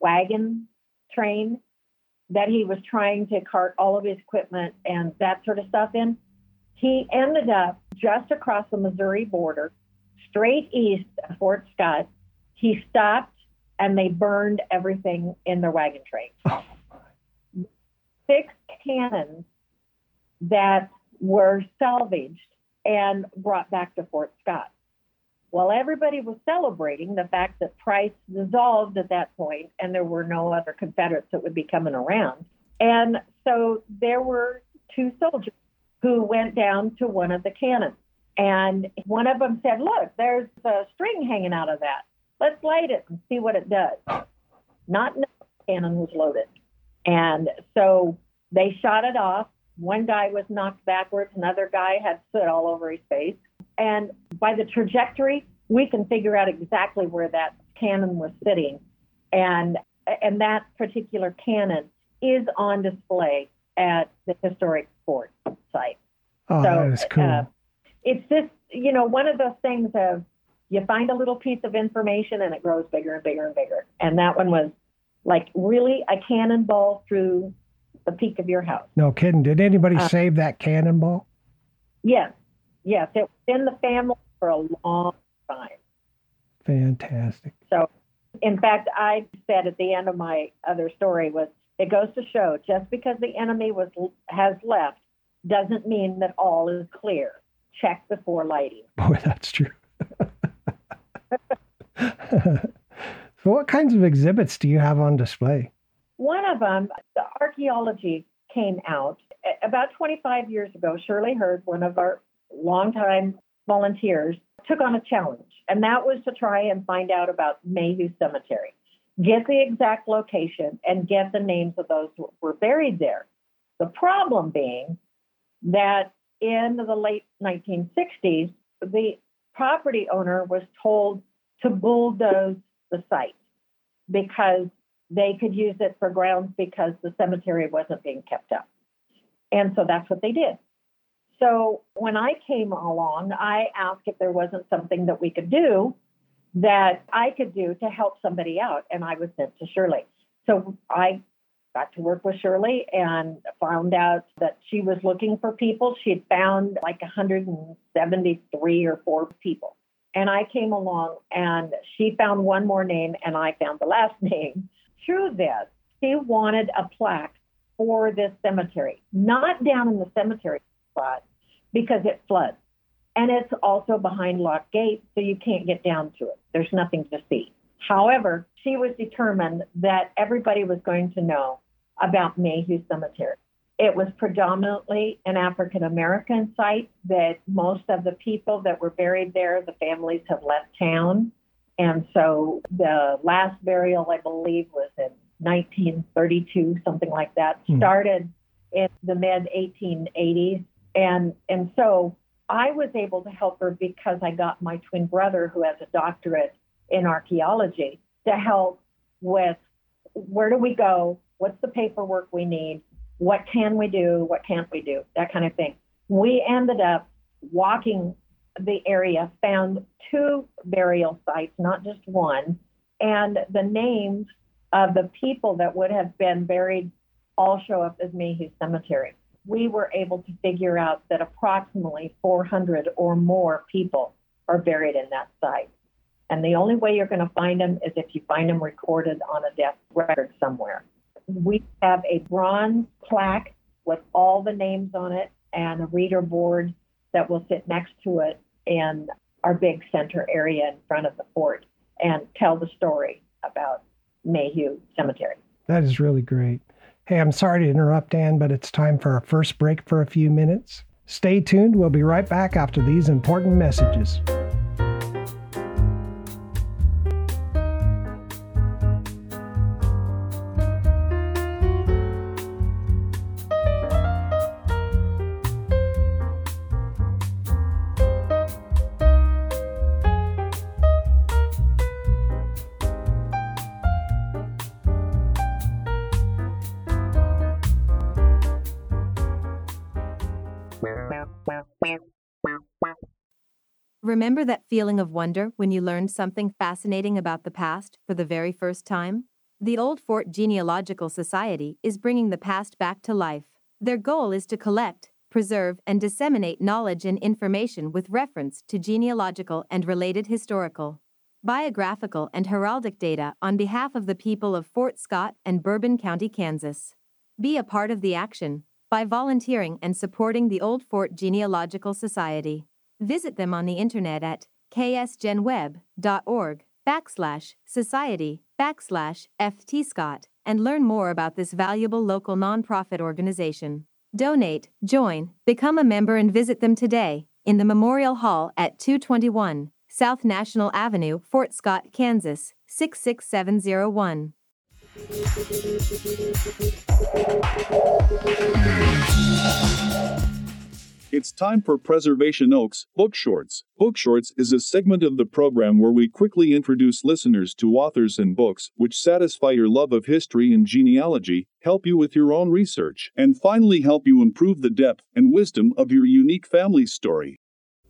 wagon train that he was trying to cart all of his equipment and that sort of stuff in. He ended up just across the Missouri border, straight east of Fort Scott. He stopped and they burned everything in their wagon train. (laughs) Oh Six cannons that were salvaged and brought back to Fort Scott. While everybody was celebrating the fact that Price dissolved at that point and there were no other Confederates that would be coming around. And so there were two soldiers who went down to one of the cannons. And one of them said, Look, there's a string hanging out of that. Let's light it and see what it does. Not the cannon was loaded. And so they shot it off. One guy was knocked backwards, another guy had soot all over his face. And by the trajectory, we can figure out exactly where that cannon was sitting. And and that particular cannon is on display at the historic fort site. Oh, So, that is cool. uh, It's just, you know, one of those things of you find a little piece of information and it grows bigger and bigger and bigger. And that one was like really a cannonball through the peak of your house. no kidding. Did anybody uh, save that cannonball? Yes, yes, it was in the family for a long time. Fantastic. So, in fact, I said at the end of my other story was it goes to show just because the enemy was has left doesn't mean that all is clear. Check before lighting. (laughs) Boy, that's true. (laughs) so, what kinds of exhibits do you have on display? One of them, the archaeology came out about 25 years ago. Shirley Hurd, one of our longtime volunteers, took on a challenge, and that was to try and find out about Mayhew Cemetery, get the exact location, and get the names of those who were buried there. The problem being that in the late 1960s, the property owner was told to bulldoze the site because they could use it for grounds because the cemetery wasn't being kept up. And so that's what they did. So when I came along, I asked if there wasn't something that we could do that I could do to help somebody out, and I was sent to Shirley. So I got to work with Shirley and found out that she was looking for people. She had found like 173 or four people. And I came along and she found one more name and I found the last (laughs) name. Through this, she wanted a plaque for this cemetery, not down in the cemetery spot, because it floods. And it's also behind locked gates, so you can't get down to it. There's nothing to see. However, she was determined that everybody was going to know about Mayhew Cemetery. It was predominantly an African American site that most of the people that were buried there, the families have left town. And so the last burial, I believe, was in 1932, something like that, hmm. started in the mid 1880s. And, and so I was able to help her because I got my twin brother, who has a doctorate in archaeology, to help with where do we go? What's the paperwork we need? What can we do? What can't we do? That kind of thing. We ended up walking the area, found two burial sites, not just one, and the names of the people that would have been buried all show up as Mayhew Cemetery. We were able to figure out that approximately 400 or more people are buried in that site. And the only way you're going to find them is if you find them recorded on a death record somewhere. We have a bronze plaque with all the names on it and a reader board that will sit next to it in our big center area in front of the fort and tell the story about Mayhew Cemetery. That is really great. Hey, I'm sorry to interrupt, Ann, but it's time for our first break for a few minutes. Stay tuned. We'll be right back after these important messages. Remember that feeling of wonder when you learned something fascinating about the past for the very first time? The Old Fort Genealogical Society is bringing the past back to life. Their goal is to collect, preserve, and disseminate knowledge and information with reference to genealogical and related historical, biographical, and heraldic data on behalf of the people of Fort Scott and Bourbon County, Kansas. Be a part of the action by volunteering and supporting the Old Fort Genealogical Society. Visit them on the internet at ksgenweb.org backslash society backslash ftscott and learn more about this valuable local nonprofit organization. Donate, join, become a member, and visit them today in the Memorial Hall at 221 South National Avenue, Fort Scott, Kansas 66701. It's time for Preservation Oaks Book Shorts. Book Shorts is a segment of the program where we quickly introduce listeners to authors and books which satisfy your love of history and genealogy, help you with your own research, and finally help you improve the depth and wisdom of your unique family story.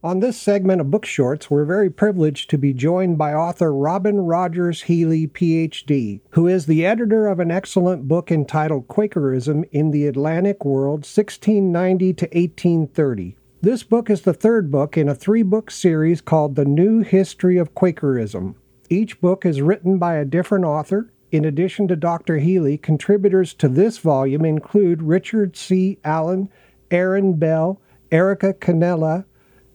On this segment of Book Shorts, we're very privileged to be joined by author Robynne Rogers Healey, PhD, who is the editor of an excellent book entitled Quakerism in the Atlantic World 1690 to 1830. This book is the third book in a three book series called The New History of Quakerism. Each book is written by a different author. In addition to Dr. Healey, contributors to this volume include Richard C. Allen, Erin Bell, Erica Canella,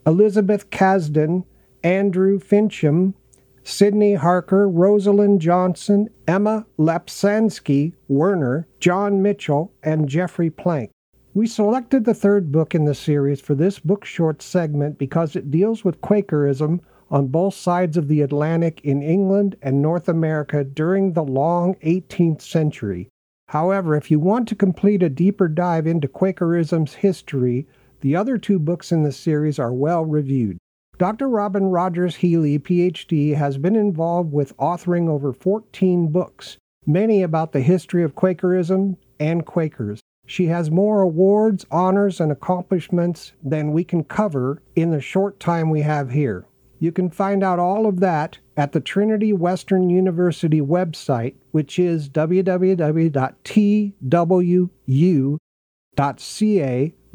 Elizabeth Cazden, Andrew Fincham, Sidney Harker, Rosalind Johnson, Emma Lapsansky Werner, John Mitchell, and Jeffrey Plank. We selected the third book in the series for this book short segment because it deals with Quakerism on both sides of the Atlantic in England and North America during the long 18th century. However, if you want to complete a deeper dive into Quakerism's history, the other two books in the series are well reviewed. Dr. Robynne Rogers Healey, PhD, has been involved with authoring over 14 books, many about the history of Quakerism and Quakers. She has more awards, honors, and accomplishments than we can cover in the short time we have here. You can find out all of that at the Trinity Western University website, which is www.twu.ca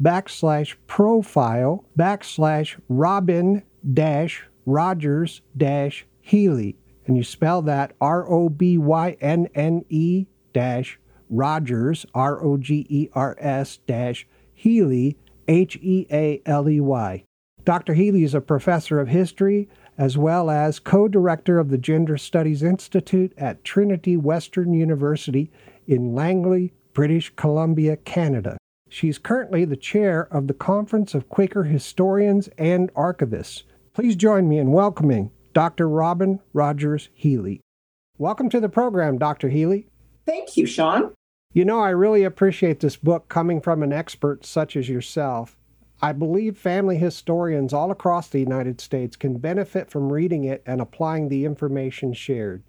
backslash profile backslash Robynne dash Rogers dash Healey. And you spell that R O B Y N N E dash Rogers, R O G E R S dash Healey, H E A L E Y. Dr. Healey is a professor of history as well as co director of the Gender Studies Institute at Trinity Western University in Langley, British Columbia, Canada. She's currently the chair of the Conference of Quaker Historians and Archivists. Please join me in welcoming Dr. Robynne Rogers Healey. Welcome to the program, Dr. Healey. Thank you, Sean. You know, I really appreciate this book coming from an expert such as yourself. I believe family historians all across the United States can benefit from reading it and applying the information shared.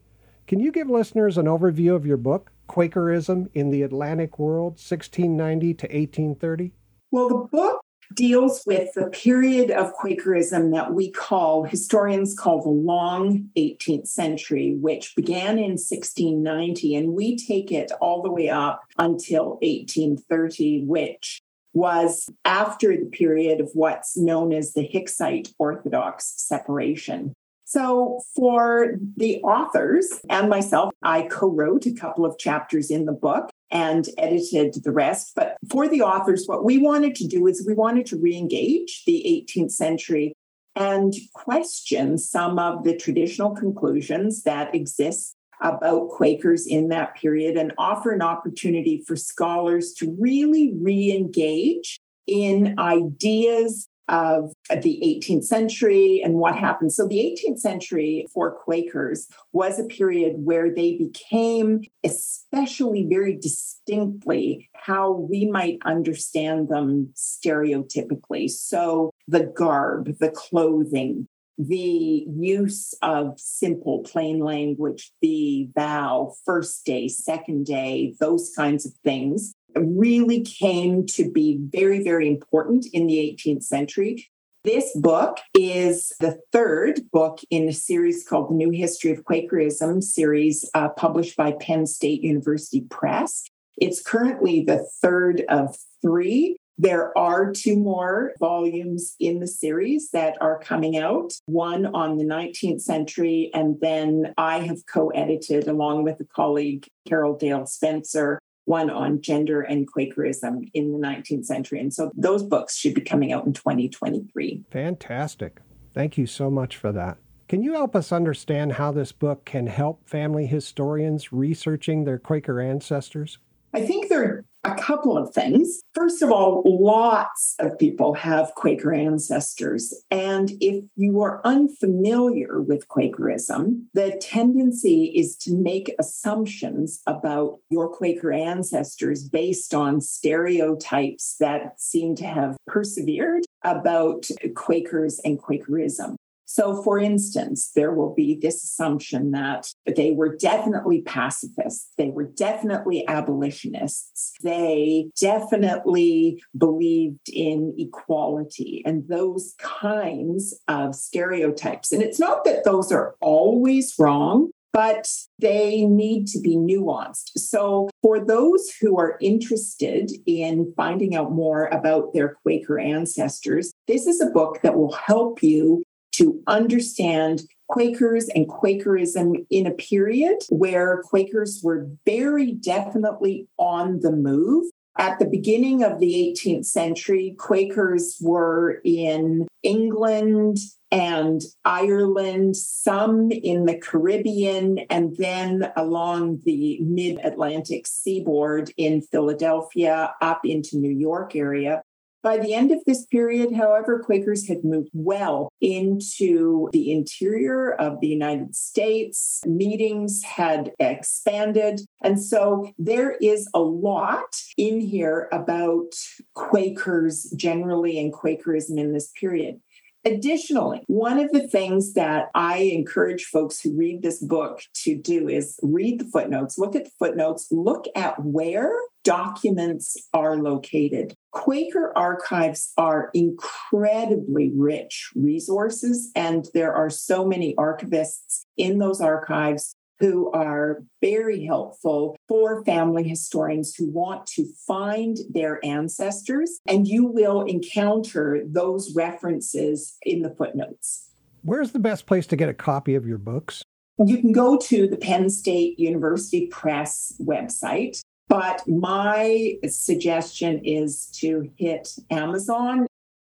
Can you give listeners an overview of your book, Quakerism in the Atlantic World, 1690 to 1830? Well, the book deals with the period of Quakerism that we call, historians call the long 18th century, which began in 1690, and we take it all the way up until 1830, which was after the period of what's known as the Hicksite Orthodox separation. So, for the authors and myself, I co wrote a couple of chapters in the book and edited the rest. But for the authors, what we wanted to do is we wanted to re engage the 18th century and question some of the traditional conclusions that exist about Quakers in that period and offer an opportunity for scholars to really re engage in ideas of the 18th century and what happened. So, the 18th century for Quakers was a period where they became, especially very distinctly, how we might understand them stereotypically. So, the garb, the clothing, the use of simple, plain language, the vow, first day, second day, those kinds of things really came to be very, very important in the 18th century. This book is the third book in a series called The New History of Quakerism, series uh, published by Penn State University Press. It's currently the third of three. There are two more volumes in the series that are coming out one on the 19th century, and then I have co edited, along with a colleague, Carole Dale Spencer, one on gender and Quakerism in the 19th century. And so those books should be coming out in 2023. Fantastic. Thank you so much for that. Can you help us understand how this book can help family historians researching their Quaker ancestors? I think there a couple of things. First of all, lots of people have Quaker ancestors. And if you are unfamiliar with Quakerism, the tendency is to make assumptions about your Quaker ancestors based on stereotypes that seem to have persevered about Quakers and Quakerism. So, for instance, there will be this assumption that they were definitely pacifists, they were definitely abolitionists, they definitely believed in equality and those kinds of stereotypes. And it's not that those are always wrong, but they need to be nuanced. So, for those who are interested in finding out more about their Quaker ancestors, this is a book that will help you to understand Quakers and Quakerism in a period where Quakers were very definitely on the move. At the beginning of the 18th century, Quakers were in England and Ireland, some in the Caribbean, and then along the mid Atlantic seaboard in Philadelphia up into New York area. By the end of this period, however, Quakers had moved well into the interior of the United States. Meetings had expanded. And so there is a lot in here about Quakers generally and Quakerism in this period. Additionally, one of the things that I encourage folks who read this book to do is read the footnotes, look at the footnotes, look at where documents are located. Quaker archives are incredibly rich resources, and there are so many archivists in those archives who are very helpful for family historians who want to find their ancestors. And you will encounter those references in the footnotes. Where's the best place to get a copy of your books? You can go to the Penn State University Press website. But my suggestion is to hit Amazon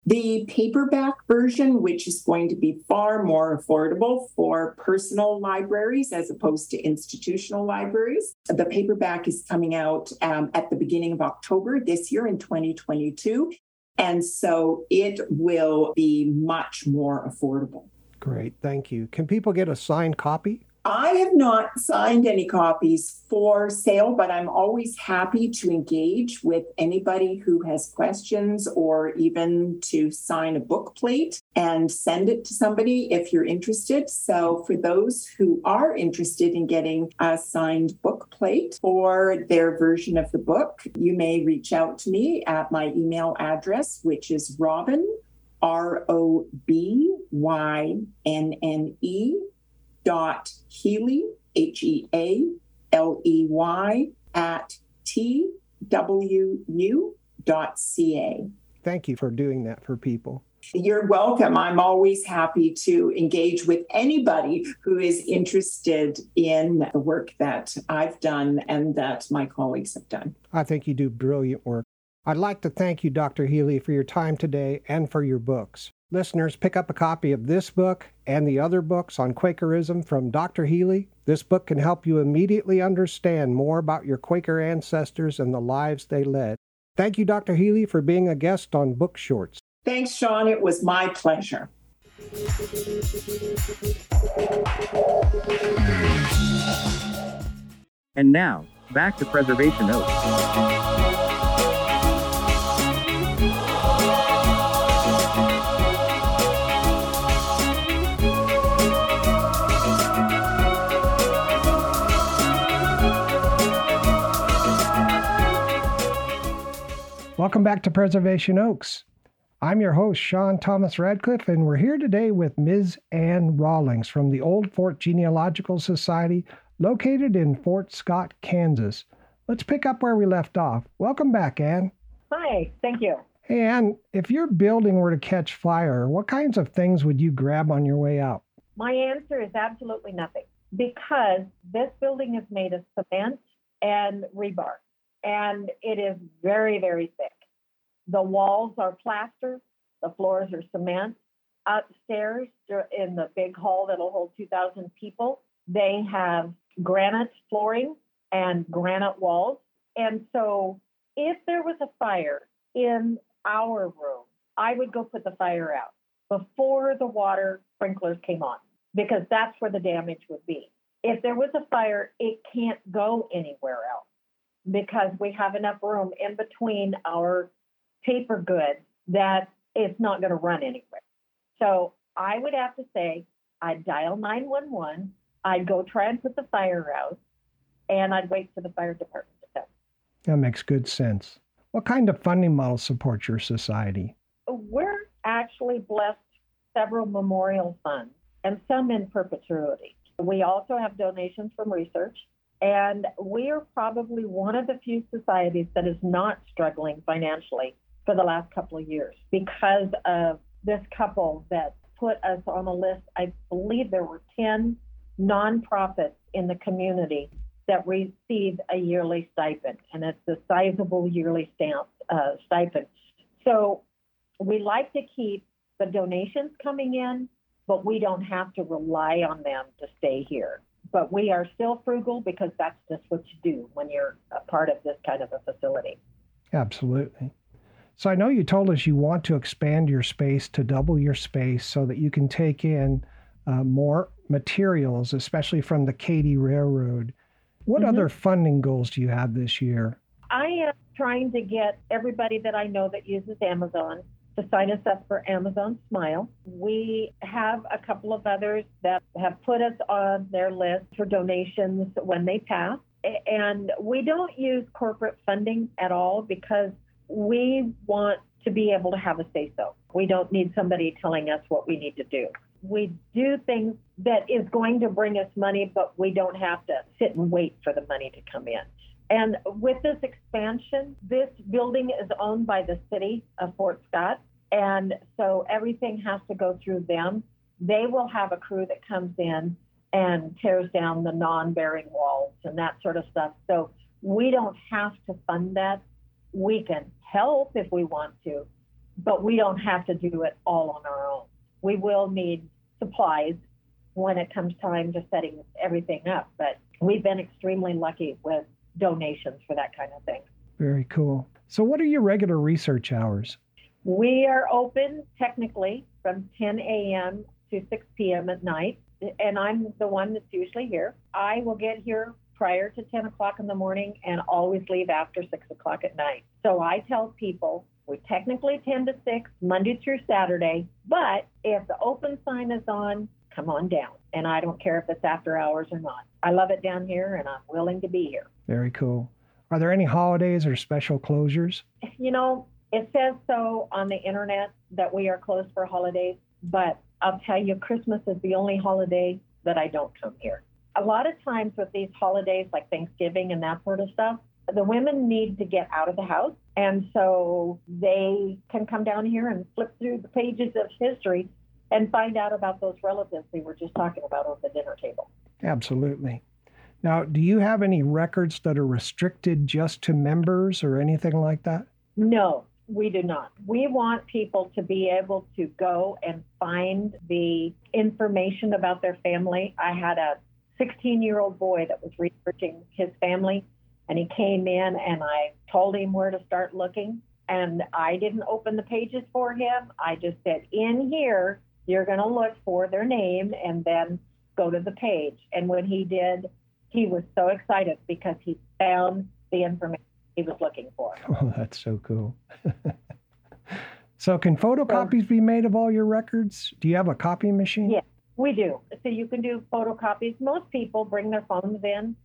the paperback version, which is going to be far more affordable for personal libraries as opposed to institutional libraries. The paperback is coming out um, at the beginning of October this year in 2022. And so it will be much more affordable. Great, thank you. Can people get a signed copy? I have not signed any copies for sale, but I'm always happy to engage with anybody who has questions or even to sign a book plate and send it to somebody if you're interested. So, for those who are interested in getting a signed book plate for their version of the book, you may reach out to me at my email address, which is robynne, R O B Y N N E dot Healey, H E A L E Y, at twu dot ca. Thank you for doing that for people. You're welcome. I'm always happy to engage with anybody who is interested in the work that I've done and that my colleagues have done. I think you do brilliant work. I'd like to thank you, Dr. Healey, for your time today and for your books. Listeners, pick up a copy of this book and the other books on Quakerism from Dr. Healey. This book can help you immediately understand more about your Quaker ancestors and the lives they led. Thank you, Dr. Healey, for being a guest on Book Shorts. Thanks, Sean. It was my pleasure. And now, back to Preservation Oaks. Welcome back to Preservation Oaks. I'm your host, Sean Thomas Radcliffe, and we're here today with Ms. Ann Rawlings from the Old Fort Genealogical Society located in Fort Scott, Kansas. Let's pick up where we left off. Welcome back, Ann. Hi, thank you. Hey, Ann, if your building were to catch fire, what kinds of things would you grab on your way out? My answer is absolutely nothing because this building is made of cement and rebar and it is very, very thick. The walls are plaster, the floors are cement. Upstairs in the big hall that'll hold 2,000 people, they have granite flooring and granite walls. And so if there was a fire in our room, I would go put the fire out before the water sprinklers came on because that's where the damage would be. If there was a fire, it can't go anywhere else because we have enough room in between our paper goods that it's not going to run anywhere. So I would have to say I'd dial 911, I'd go try and put the fire out, and I'd wait for the fire department to come. That makes good sense. What kind of funding model supports your society? We're actually blessed several memorial funds and some in perpetuity. We also have donations from research and we are probably one of the few societies that is not struggling financially for the last couple of years because of this couple that put us on a list. I believe there were 10 nonprofits in the community that receive a yearly stipend, and it's a sizable yearly stamp, uh, stipend. So we like to keep the donations coming in, but we don't have to rely on them to stay here but we are still frugal because that's just what you do when you're a part of this kind of a facility. Absolutely. So I know you told us you want to expand your space to double your space so that you can take in uh, more materials, especially from the Katy Railroad. What mm-hmm. other funding goals do you have this year? I am trying to get everybody that I know that uses Amazon to sign us up for Amazon Smile. We have a couple of others that have put us on their list for donations when they pass. And we don't use corporate funding at all because we want to be able to have a say so. We don't need somebody telling us what we need to do. We do things that is going to bring us money, but we don't have to sit and wait for the money to come in. And with this expansion, this building is owned by the city of Fort Scott. And so everything has to go through them. They will have a crew that comes in and tears down the non bearing walls and that sort of stuff. So We don't have to fund that. We can help if we want to, but we don't have to do it all on our own. We will need supplies when it comes time to setting everything up, but we've been extremely lucky with donations for that kind of thing. Very cool. So, what are your regular research hours? We are open technically from 10 a.m. to 6 p.m. at night, and I'm the one that's usually here. I will get here prior to 10 o'clock in the morning and always leave after 6 o'clock at night. So I tell people we technically 10 to 6, Monday through Saturday, but if the open sign is on, come on down. And I don't care if it's after hours or not. I love it down here and I'm willing to be here. Very cool. Are there any holidays or special closures? You know, it says so on the internet that we are closed for holidays, but I'll tell you, Christmas is the only holiday that I don't come here. A lot of times with these holidays like Thanksgiving and that sort of stuff, the women need to get out of the house. And so they can come down here and flip through the pages of history and find out about those relatives we were just talking about over the dinner table. Absolutely. Now, do you have any records that are restricted just to members or anything like that? No, we do not. We want people to be able to go and find the information about their family. I had a 16 year old boy that was researching his family, and he came in and I told him where to start looking. And I didn't open the pages for him. I just said, in here, you're going to look for their name and then go to the page. And when he did, he was so excited because he found the information he was looking for. (laughs) Oh, that's so cool. (laughs) so, can photocopies be made of all your records? Do you have a copy machine? Yeah, we do. So, you can do photocopies. Most people bring their phones in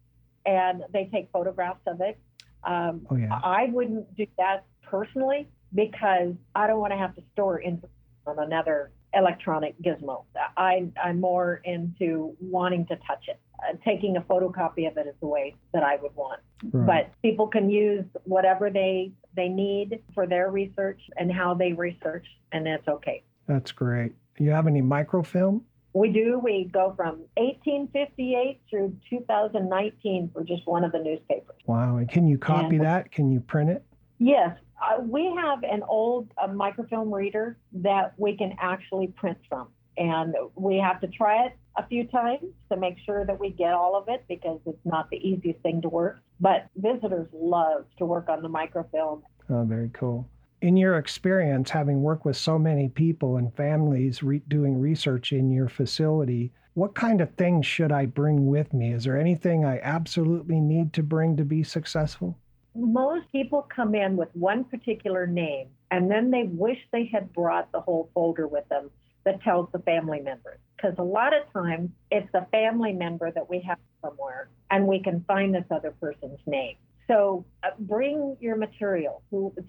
and they take photographs of it. Um, Oh, yeah. I wouldn't do that personally because I don't want to have to store information on another electronic gizmo. I, I'm more into wanting to touch it. Uh, taking a photocopy of it is the way that I would want. Right. But people can use whatever they they need for their research and how they research, and that's okay. That's great. You have any microfilm? We do. We go from 1858 through 2019 for just one of the newspapers. Wow. And can you copy And- that? Can you print it? Yes, uh, we have an old uh, microfilm reader that we can actually print from. And we have to try it a few times to make sure that we get all of it because it's not the easiest thing to work. But visitors love to work on the microfilm. Oh, very cool. In your experience, having worked with so many people and families re- doing research in your facility, what kind of things should I bring with me? Is there anything I absolutely need to bring to be successful? Most people come in with one particular name and then they wish they had brought the whole folder with them that tells the family members. Because a lot of times it's the family member that we have somewhere and we can find this other person's name. So uh, bring your material.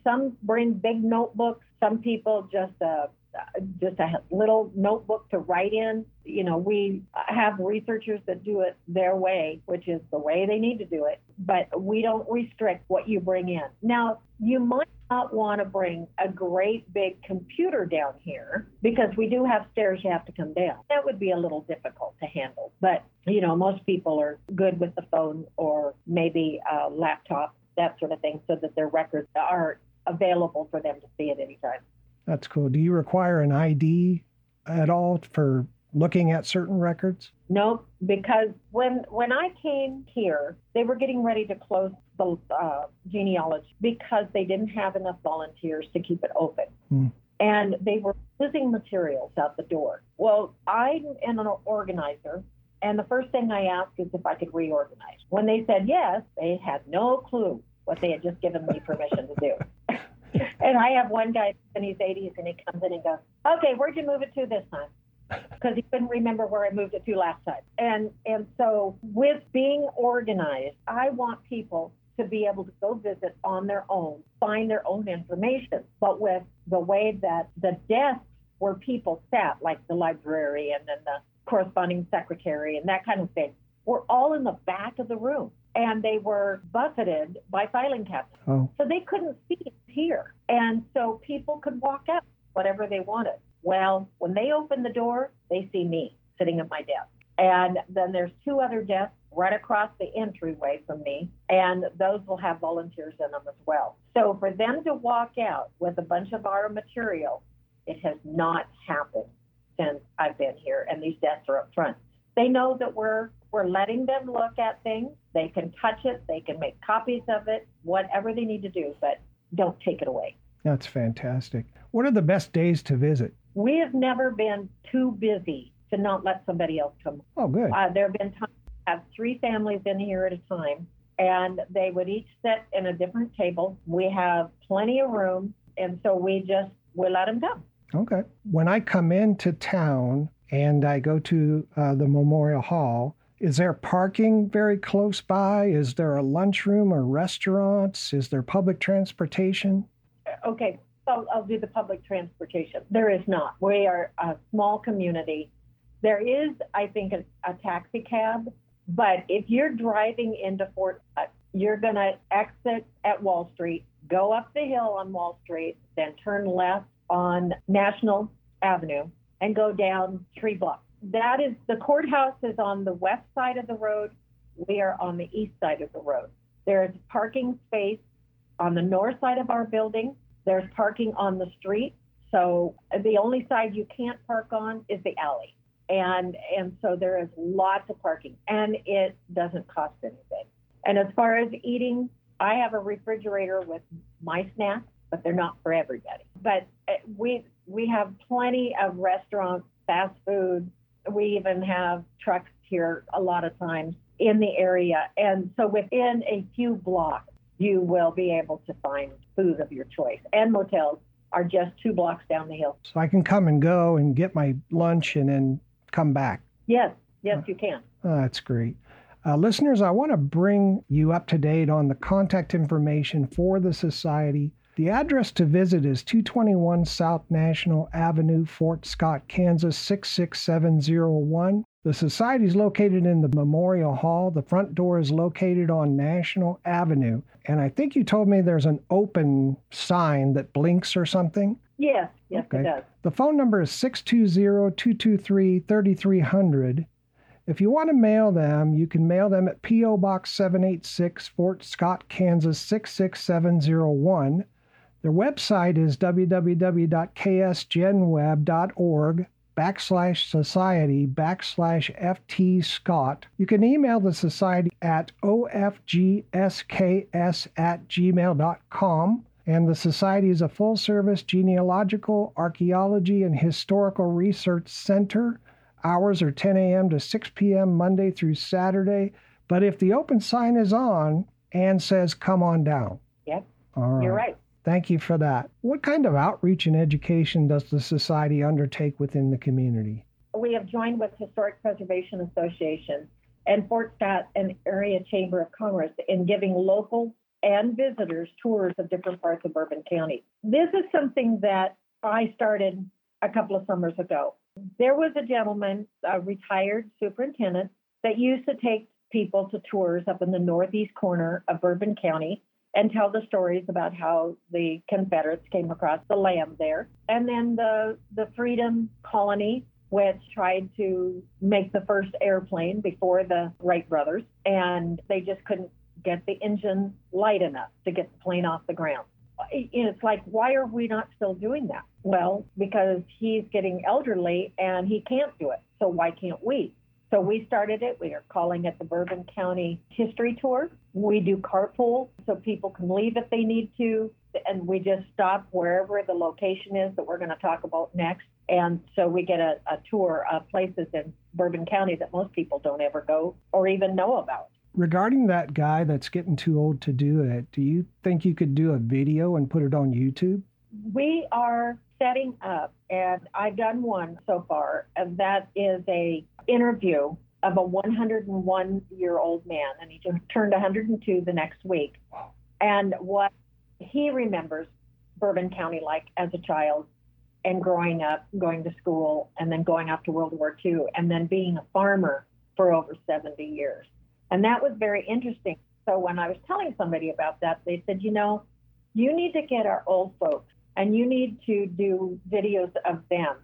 Some bring big notebooks. Some people just uh, uh, just a little notebook to write in. You know, we have researchers that do it their way, which is the way they need to do it. But we don't restrict what you bring in. Now, you might not want to bring a great big computer down here because we do have stairs you have to come down. That would be a little difficult to handle. But, you know, most people are good with the phone or maybe a laptop, that sort of thing, so that their records are available for them to see at any time. That's cool. Do you require an ID at all for looking at certain records? Nope, because when when I came here, they were getting ready to close the uh, genealogy because they didn't have enough volunteers to keep it open. Hmm. And they were losing materials out the door. Well, I'm an organizer, and the first thing I asked is if I could reorganize. When they said yes, they had no clue what they had just given me permission to do. (laughs) and I have one guy in his 80s, and he comes in and goes, "Okay, where'd you move it to this time?" Because he couldn't remember where I moved it to last time. And and so with being organized, I want people to be able to go visit on their own, find their own information. But with the way that the desks where people sat, like the librarian and the corresponding secretary and that kind of thing, were all in the back of the room. And they were buffeted by filing cabinets. Oh, So they couldn't see here. And so people could walk out whatever they wanted. Well, when they open the door, they see me sitting at my desk. And then there's two other desks right across the entryway from me, and those will have volunteers in them as well. So for them to walk out with a bunch of our material, it has not happened since I've been here, and these desks are up front. They know that we're we're letting them look at things. They can touch it, they can make copies of it, whatever they need to do, but don't take it away. That's fantastic. What are the best days to visit? We have never been too busy to not let somebody else come. Oh, good. Uh, there have been times I have three families in here at a time, and they would each sit in a different table. We have plenty of room, and so we just we let them come. Okay. When I come into town and I go to uh, the Memorial Hall, is there parking very close by? Is there a lunchroom or restaurants? Is there public transportation? Okay, I'll do the public transportation. There is not. We are a small community. There is, I think, a, a taxi cab, but if you're driving into Fort you're going to exit at Wall Street, go up the hill on Wall Street, then turn left on National Avenue and go down three blocks. That is the courthouse is on the west side of the road. We are on the east side of the road. There is parking space on the north side of our building. There's parking on the street. So the only side you can't park on is the alley. And and so there is lots of parking and it doesn't cost anything. And as far as eating, I have a refrigerator with my snacks, but they're not for everybody. But uh, we we have plenty of restaurants, fast food. We even have trucks here a lot of times in the area. And so within a few blocks, you will be able to find food of your choice. And motels are just two blocks down the hill. So I can come and go and get my lunch and then come back. Yes, yes, you can. Oh, that's great. Uh, listeners, I want to bring you up to date on the contact information for the Society. The address to visit is 221 South National Avenue, Fort Scott, Kansas 66701. The Society is located in the Memorial Hall. The front door is located on National Avenue. And I think you told me there's an open sign that blinks or something. Yes, yes, Okay. it does. The phone number is 620 223 3300. If you want to mail them, you can mail them at P.O. Box 786, Fort Scott, Kansas 66701. Their website is www.ksgenweb.org backslash society backslash ft scott. You can email the society at ofgsks at gmail.com and the society is a full service genealogical archaeology and historical research center. Hours are 10 a.m to 6 p.m monday through saturday. But if the open sign is on and says come on down. Yep, all right. you're right. Thank you for that. What kind of outreach and education does the society undertake within the community? We have joined with Historic Preservation Association and Fort Scott and Area Chamber of Commerce in giving local and visitors tours of different parts of Bourbon County. This is something that I started a couple of summers ago. There was a gentleman, a retired superintendent, that used to take people to tours up in the northeast corner of Bourbon County and tell the stories about how the Confederates came across the land there. And then the, the Freedom Colony, which tried to make the first airplane before the Wright brothers, and they just couldn't get the engine light enough to get the plane off the ground. It's like, why are we not still doing that? Well, because he's getting elderly and he can't do it. So why can't we? So we started it. We are calling it the Bourbon County History Tour. We do carpool so people can leave if they need to. And we just stop wherever the location is that we're going to talk about next. And so we get a, a tour of places in Bourbon County that most people don't ever go or even know about. Regarding that guy that's getting too old to do it, do you think you could do a video and put it on YouTube? We are setting up, and I've done one so far, and that is a interview of a 101 year old man, and he just turned 102 the next week. And what he remembers Bourbon County like as a child, and growing up, going to school, and then going off to World War II, and then being a farmer for over 70 years. And that was very interesting. So when I was telling somebody about that, they said, you know, you need to get our old folks and you need to do videos of them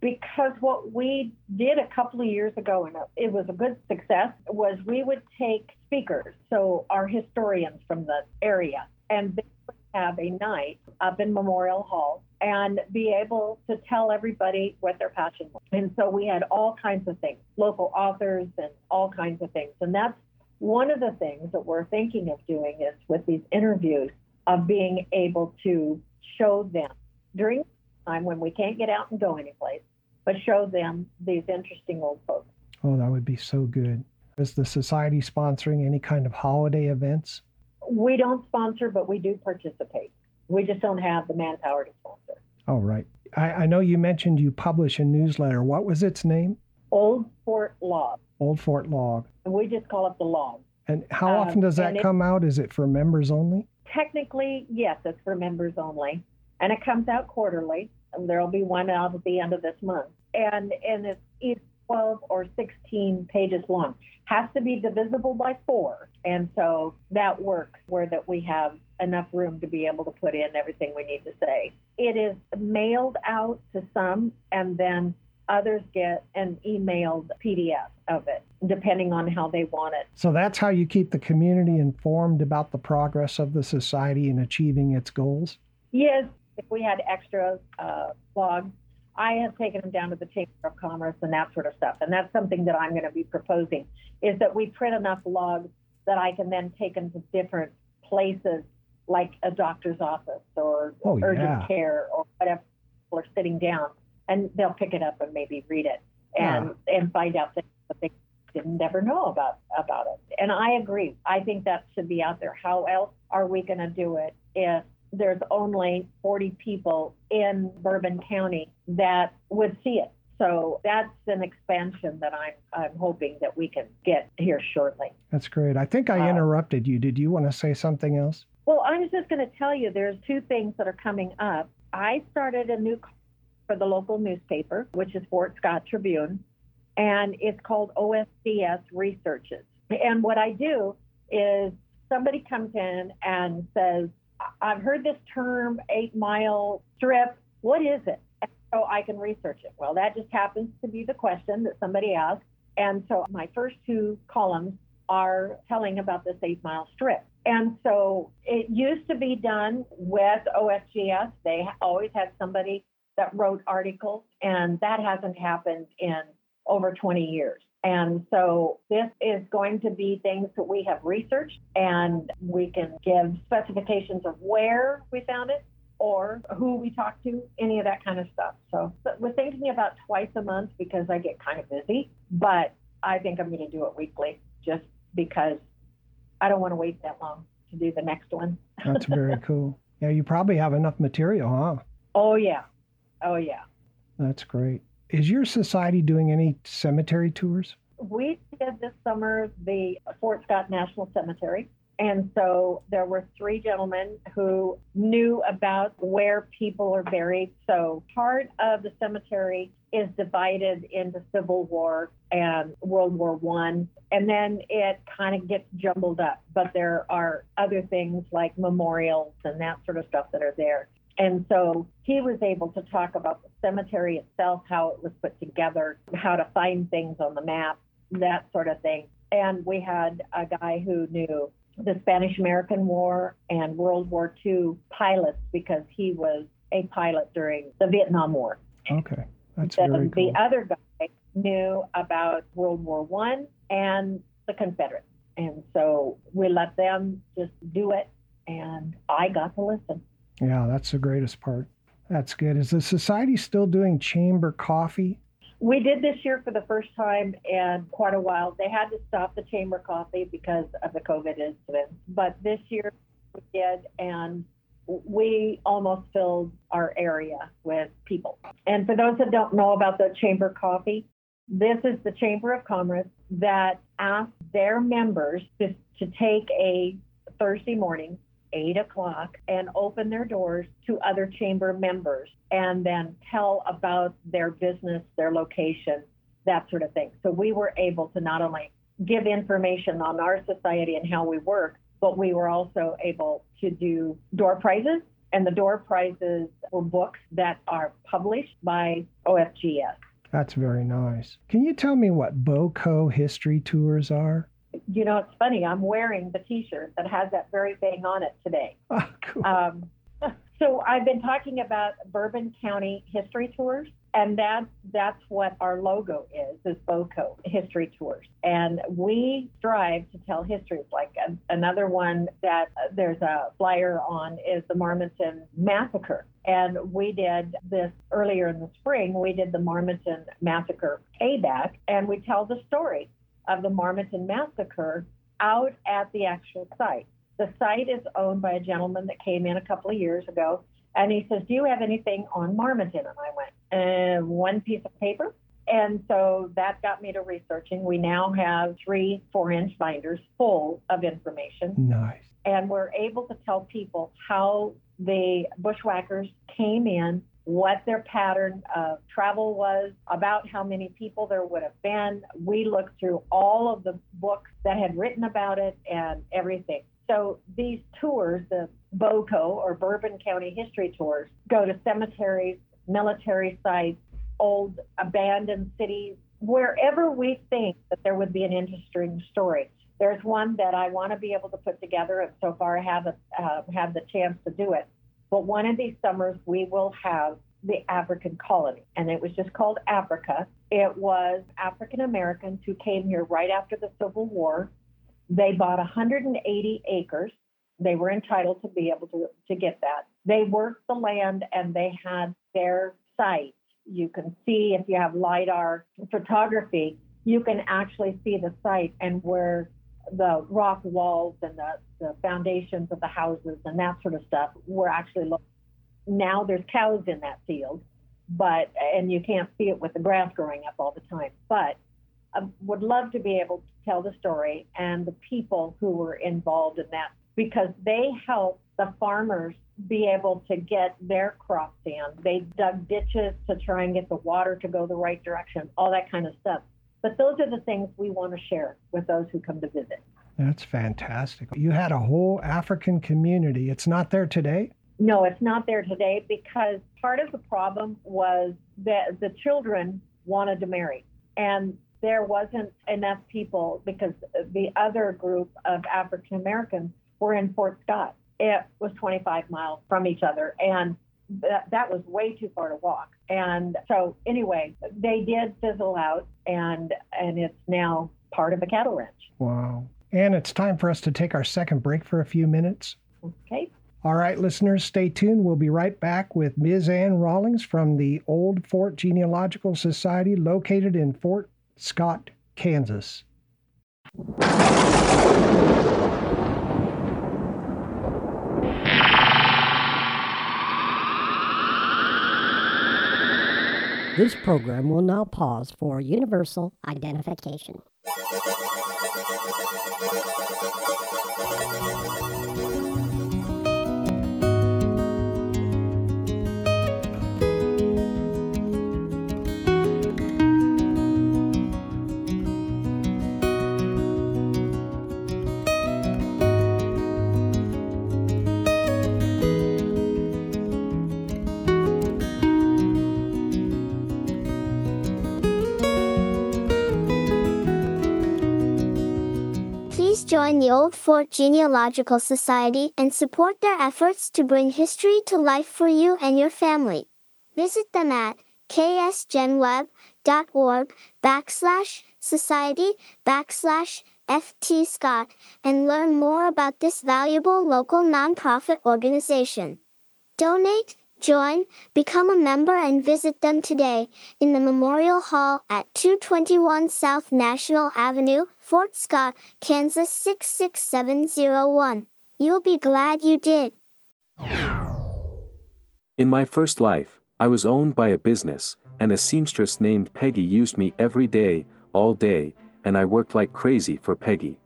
because what we did a couple of years ago, and it was a good success, was we would take speakers, so our historians from the area, and they would have a night up in Memorial Hall and be able to tell everybody what their passion was. And so we had all kinds of things, local authors and all kinds of things. And that's one of the things that we're thinking of doing is with these interviews of being able to show them during time when we can't get out and go anyplace, but show them these interesting old folks. Oh, that would be so good. Is the society sponsoring any kind of holiday events? We don't sponsor, but we do participate. We just don't have the manpower to sponsor. All right. I, I know you mentioned you publish a newsletter. What was its name? Old Fort Log. Old Fort Log. And we just call it the log. And how Um, often does that and it- come out? Is it for members only? Technically, yes, it's for members only, and it comes out quarterly. And there'll be one out at the end of this month, and and it's either 12 or 16 pages long. Has to be divisible by four, and so that works where that we have enough room to be able to put in everything we need to say. It is mailed out to some, and then others get an emailed PDF of it, depending on how they want it. So that's how you keep the community informed about the progress of the society in achieving its goals? Yes, if we had extra uh, logs, I have taken them down to the Chamber of Commerce and that sort of stuff. And that's something that I'm going to be proposing is that we print enough logs that I can then take them to different places, like a doctor's office or Oh, urgent yeah. care or whatever. People are sitting down and they'll pick it up and maybe read it and and find out things that they didn't ever know about about it. And I agree. I think that should be out there. How else are we going to do it if there's only 40 people in Bourbon County that would see it? So that's an expansion that I'm I'm hoping that we can get here shortly. That's great. I think I Wow. interrupted you. Did you want to say something else? Well, I was just going to tell you there's two things that are coming up. I started a new for the local newspaper, which is Fort Scott Tribune, and it's called OFGS Researches. And what I do is somebody comes in and says, I've heard this term eight mile strip. What is it? So I can research it. Well, that just happens to be the question that somebody asked. And so my first two columns are telling about this eight mile strip. And so it used to be done with OFGS. They always had somebody that wrote articles, and that hasn't happened in over 20 years. And so this is going to be things that we have researched, and we can give specifications of where we found it or who we talked to, any of that kind of stuff. So but we're thinking about twice a month because I get kind of busy, but I think I'm going to do it weekly just because I don't want to wait that long to do the next one. That's very (laughs) cool. Yeah, you probably have enough material, huh? Oh, yeah. Oh, yeah. That's great. Is your society doing any cemetery tours? We did this summer the Fort Scott National Cemetery. And so there were three gentlemen who knew about where people are buried. So part of the cemetery is divided into Civil War and World War One, and then it kind of gets jumbled up. But there are other things like memorials and that sort of stuff that are there. And so he was able to talk about the cemetery itself, how it was put together, how to find things on the map, that sort of thing. And we had a guy who knew the Spanish American War and World War II pilots because he was a pilot during the Vietnam War. Okay, that's Then very cool. the other guy knew about World War One and the Confederates. And so we let them just do it and I got to listen. Yeah, that's the greatest part. That's good. Is the society still doing chamber coffee? We did this year for the first time in quite a while. They had to stop the chamber coffee because of the COVID incident. But this year we did, and we almost filled our area with people. And for those that don't know about the chamber coffee, this is the Chamber of Commerce that asked their members to, to take a Thursday morning, eight o'clock, and open their doors to other chamber members and then tell about their business, their location, that sort of thing. So we were able to not only give information on our society and how we work, but we were also able to do door prizes And the door prizes were books that are published by OFGS. That's very nice. Can you tell me what BOCO history tours are? You know, it's funny. I'm wearing the T-shirt that has that very thing on it today. (laughs) Oh, cool. Um, (laughs) so I've been talking about Bourbon County history tours, and that's that's what our logo is is BOCO history tours, and we strive to tell histories. Like a, another one that uh, there's a flyer on is the Marmaton massacre, and we did this earlier in the spring. We did the Marmaton massacre payback, and we tell the story of the Marmaton massacre out at the actual site. The site is owned by a gentleman that came in a couple of years ago, and he says, "Do you have anything on Marmaton?" And I went, uh, "One piece of paper." And so that got me to researching. We now have three four-inch binders full of information, nice. and we're able to tell people how the bushwhackers came in, what their pattern of travel was, about how many people there would have been. We looked through all of the books that had written about it and everything. So these tours, the BOCO or Bourbon County History Tours, go to cemeteries, military sites, old abandoned cities, wherever we think that there would be an interesting story. There's one that I want to be able to put together, and so far I haven't uh, had the chance to do it. But one of these summers, we will have the African colony, and it was just called Africa. It was African Americans who came here right after the Civil War. They bought 180 acres. They were entitled to be able to, to get that. They worked the land and they had their site. You can see if you have LIDAR photography, you can actually see the site and where the rock walls and the, the foundations of the houses and that sort of stuff were actually. Now there's cows in that field, but and you can't see it with the grass growing up all the time. But I would love to be able to tell the story and the people who were involved in that because they helped the farmers be able to get their crops in. They dug ditches to try and get the water to go the right direction, all that kind of stuff. But those are the things we want to share with those who come to visit. That's fantastic. You had a whole African community. It's not there today? No, it's not there today because part of the problem was that the children wanted to marry. And there wasn't enough people because the other group of African Americans were in Fort Scott. It was 25 miles from each other, and that, that was way too far to walk. And so, anyway, they did fizzle out, and and it's now part of a cattle ranch. Wow. And it's time for us to take our second break for a few minutes. Okay. All right, listeners, stay tuned. We'll be right back with Ms. Ann Rawlings from the Old Fort Genealogical Society located in Fort Scott, Kansas. This program will now pause for universal identification. Join the Old Fort Genealogical Society and support their efforts to bring history to life for you and your family. Visit them at ksgenweb.org backslash society backslash FT Scott and learn more about this valuable local nonprofit organization. Donate, join, become a member and visit them today in the Memorial Hall at 221 South National Avenue, Fort Scott, Kansas 66701. You'll be glad you did. In my first life, I was owned by a business, and a seamstress named Peggy used me every day, all day, and I worked like crazy for Peggy.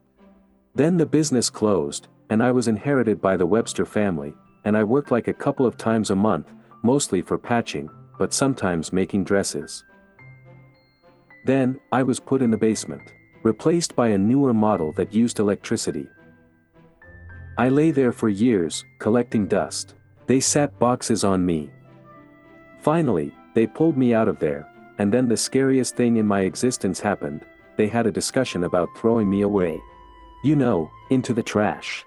Then the business closed, and I was inherited by the Webster family, and I worked like a couple of times a month, mostly for patching, but sometimes making dresses. Then, I was put in the basement, replaced by a newer model that used electricity. I lay there for years, collecting dust. They sat boxes on me. Finally, they pulled me out of there, and then the scariest thing in my existence happened they had a discussion about throwing me away. You know, into the trash.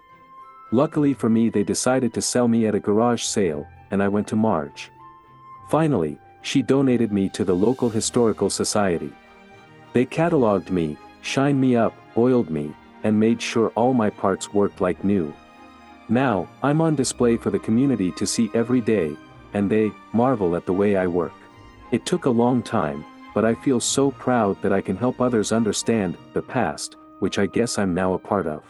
Luckily for me, they decided to sell me at a garage sale, and I went to March. Finally, she donated me to the local historical society. They cataloged me, shined me up, oiled me, and made sure all my parts worked like new. Now, I'm on display for the community to see every day, and they marvel at the way I work. It took a long time, but I feel so proud that I can help others understand the past, which I guess I'm now a part of.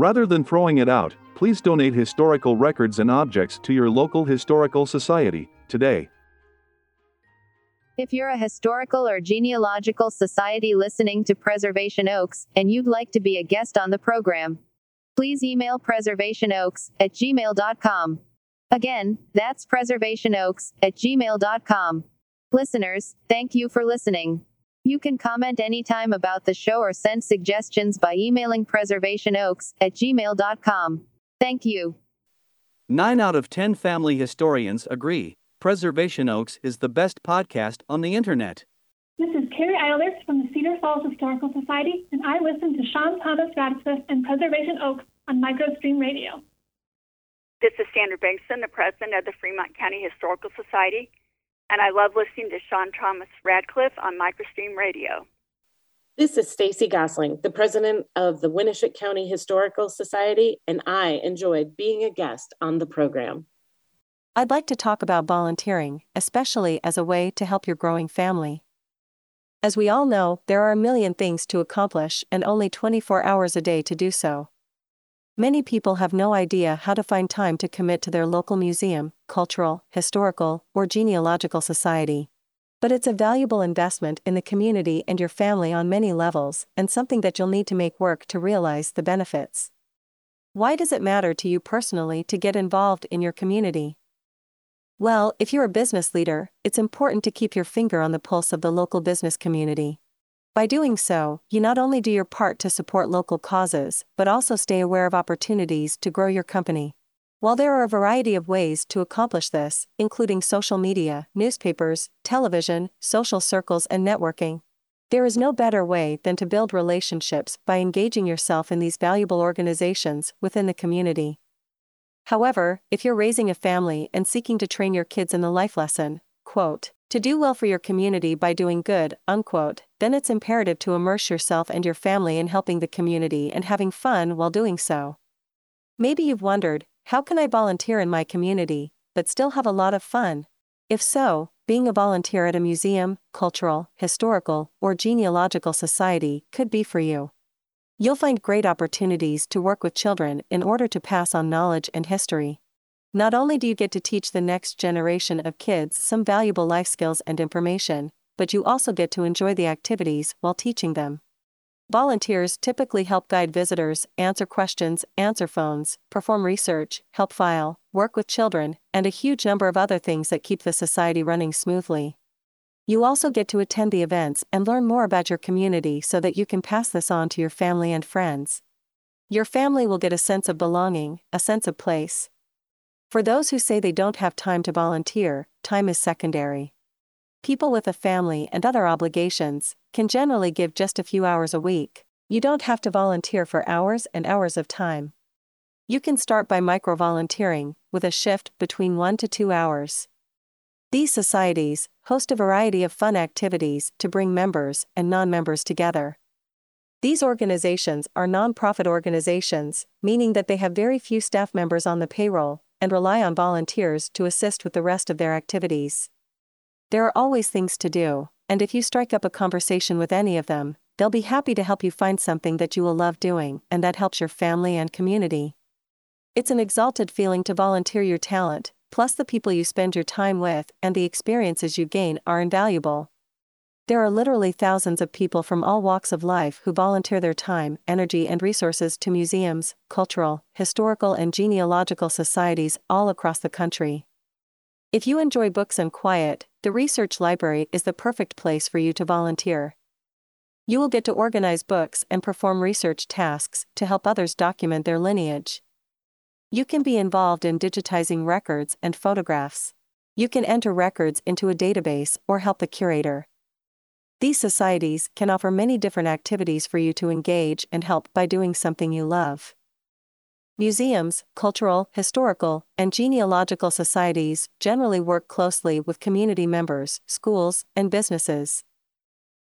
Rather than throwing it out, please donate historical records and objects to your local historical society today. If you're a historical or genealogical society listening to Preservation Oaks and you'd like to be a guest on the program, please email preservationoaks at gmail.com. Again, that's preservationoaks at gmail.com. Listeners, thank you for listening. You can comment anytime about the show or send suggestions by emailing preservationoaks at gmail.com. Thank you. Nine out of ten family historians agree Preservation Oaks is the best podcast on the internet. This is Carrie Eilers from the Cedar Falls Historical Society, and I listen to Sean Thomas Radcliffe and Preservation Oaks on MicroStream Radio. This is Sandra Bengtson, the president of the Fremont County Historical Society, and I love listening to Sean Thomas Radcliffe on MicroStream Radio. This is Stacy Gosling, the president of the Winneshiek County Historical Society, and I enjoyed being a guest on the program. I'd like to talk about volunteering, especially as a way to help your growing family. As we all know, there are a million things to accomplish and only 24 hours a day to do so. Many people have no idea how to find time to commit to their local museum, cultural, historical, or genealogical society. But it's a valuable investment in the community and your family on many levels, and something that you'll need to make work to realize the benefits. Why does it matter to you personally to get involved in your community? Well, if you're a business leader, it's important to keep your finger on the pulse of the local business community. By doing so, you not only do your part to support local causes, but also stay aware of opportunities to grow your company. While there are a variety of ways to accomplish this, including social media, newspapers, television, social circles, and networking, there is no better way than to build relationships by engaging yourself in these valuable organizations within the community. However, if you're raising a family and seeking to train your kids in the life lesson, quote, to do well for your community by doing good, unquote, then it's imperative to immerse yourself and your family in helping the community and having fun while doing so. Maybe you've wondered, how can I volunteer in my community, but still have a lot of fun? If so, being a volunteer at a museum, cultural, historical, or genealogical society could be for you. You'll find great opportunities to work with children in order to pass on knowledge and history. Not only do you get to teach the next generation of kids some valuable life skills and information, but you also get to enjoy the activities while teaching them. Volunteers typically help guide visitors, answer questions, answer phones, perform research, help file, work with children, and a huge number of other things that keep the society running smoothly. You also get to attend the events and learn more about your community so that you can pass this on to your family and friends. Your family will get a sense of belonging, a sense of place, for those who say they don't have time to volunteer, time is secondary. People with a family and other obligations can generally give just a few hours a week. You don't have to volunteer for hours and hours of time. You can start by micro volunteering, with a shift between 1 to 2 hours. These societies host a variety of fun activities to bring members and non members together. These organizations are nonprofit organizations, meaning that they have very few staff members on the payroll and rely on volunteers to assist with the rest of their activities. There are always things to do, and if you strike up a conversation with any of them, they'll be happy to help you find something that you will love doing and that helps your family and community. It's an exalted feeling to volunteer your talent, plus the people you spend your time with and the experiences you gain are invaluable. There are literally thousands of people from all walks of life who volunteer their time, energy, and resources to museums, cultural, historical, and genealogical societies all across the country. If you enjoy books and quiet, the research library is the perfect place for you to volunteer. You will get to organize books and perform research tasks to help others document their lineage. You can be involved in digitizing records and photographs. You can enter records into a database or help the curator. These societies can offer many different activities for you to engage and help by doing something you love. Museums, cultural, historical, and genealogical societies generally work closely with community members, schools, and businesses.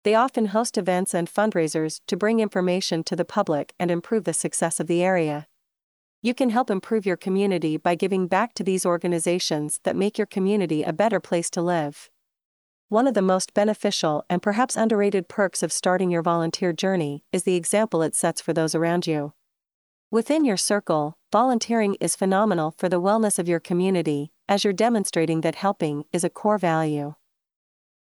They often host events and fundraisers to bring information to the public and improve the success of the area. You can help improve your community by giving back to these organizations that make your community a better place to live. One of the most beneficial and perhaps underrated perks of starting your volunteer journey is the example it sets for those around you. Within your circle, volunteering is phenomenal for the wellness of your community, as you're demonstrating that helping is a core value.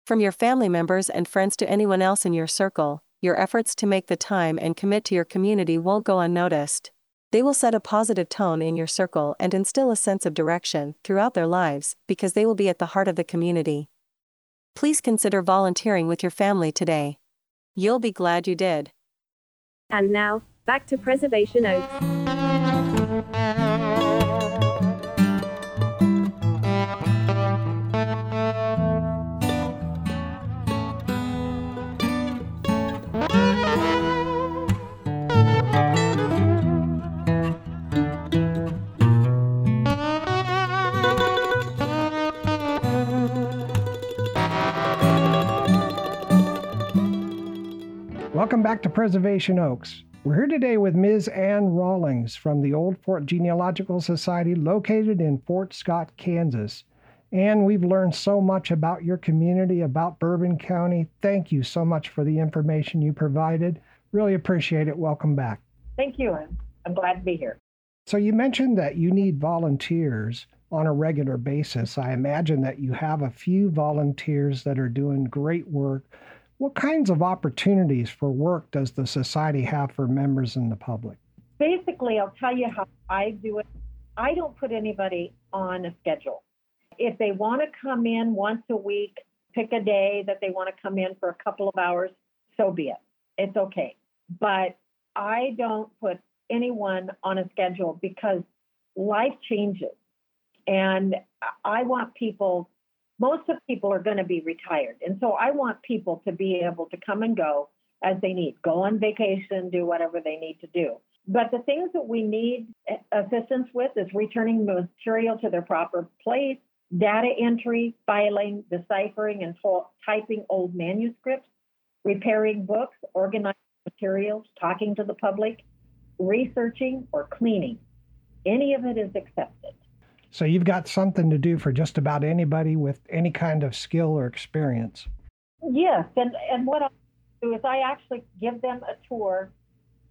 From your family members and friends to anyone else in your circle, your efforts to make the time and commit to your community won't go unnoticed. They will set a positive tone in your circle and instill a sense of direction throughout their lives because they will be at the heart of the community. Please consider volunteering with your family today. You'll be glad you did. And now, back to Preservation Oaks. Welcome back to Preservation Oaks. We're here today with Ms. Ann Rawlings from the Old Fort Genealogical Society located in Fort Scott, Kansas. And we've learned so much about your community, about Bourbon County. Thank you so much for the information you provided. Really appreciate it. Welcome back. Thank you. Ann. I'm glad to be here. So, you mentioned that you need volunteers on a regular basis. I imagine that you have a few volunteers that are doing great work what kinds of opportunities for work does the society have for members and the public? Basically, I'll tell you how I do it. I don't put anybody on a schedule. If they want to come in once a week, pick a day that they want to come in for a couple of hours, so be it. It's okay. But I don't put anyone on a schedule because life changes. And I want people most of people are going to be retired. And so I want people to be able to come and go as they need, go on vacation, do whatever they need to do. But the things that we need assistance with is returning material to their proper place, data entry, filing, deciphering, and typing old manuscripts, repairing books, organizing materials, talking to the public, researching, or cleaning. Any of it is accepted. So you've got something to do for just about anybody with any kind of skill or experience. Yes, and and what I do is I actually give them a tour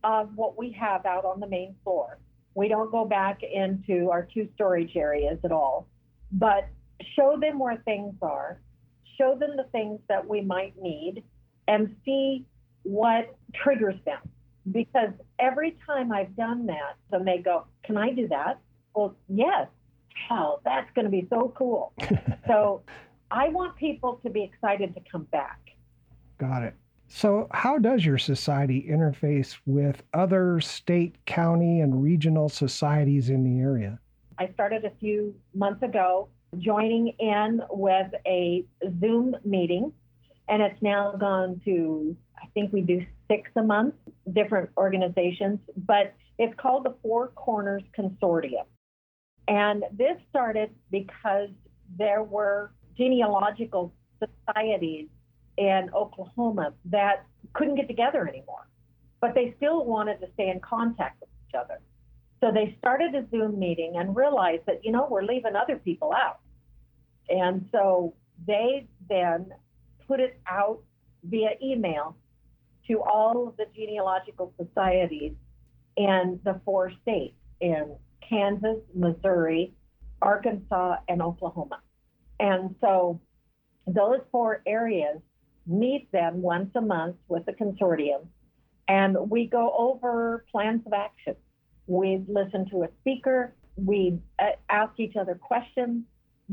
of what we have out on the main floor. We don't go back into our two storage areas at all, but show them where things are, show them the things that we might need, and see what triggers them. Because every time I've done that, then they go, Can I do that? Well, yes, hell, that's going to be so cool. (laughs) so I want people to be excited to come back. Got it. So, how does your society interface with other state, county, and regional societies in the area? I started a few months ago joining in with a Zoom meeting, and it's now gone to, I think we do six a month, different organizations, but it's called the Four Corners Consortium. And this started because there were genealogical societies in Oklahoma that couldn't get together anymore, but they still wanted to stay in contact with each other. So they started a Zoom meeting and realized that, you know, we're leaving other people out. And so they then put it out via email to all of the genealogical societies in the four states in Kansas, Missouri, Arkansas, and Oklahoma. And so those four areas meet then once a month with the consortium, and we go over plans of action. We listen to a speaker, we uh, ask each other questions,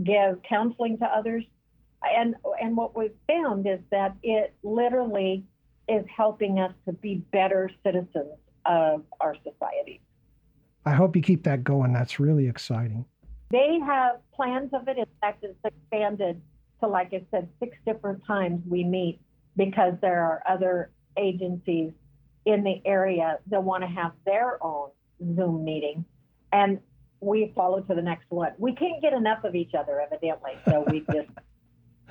give counseling to others. And, and what we've found is that it literally is helping us to be better citizens of our society. I hope you keep that going. That's really exciting. They have plans of it. In fact, it's expanded to, like I said, six different times we meet because there are other agencies in the area that want to have their own Zoom meeting. And we follow to the next one. We can't get enough of each other, evidently. So we (laughs) just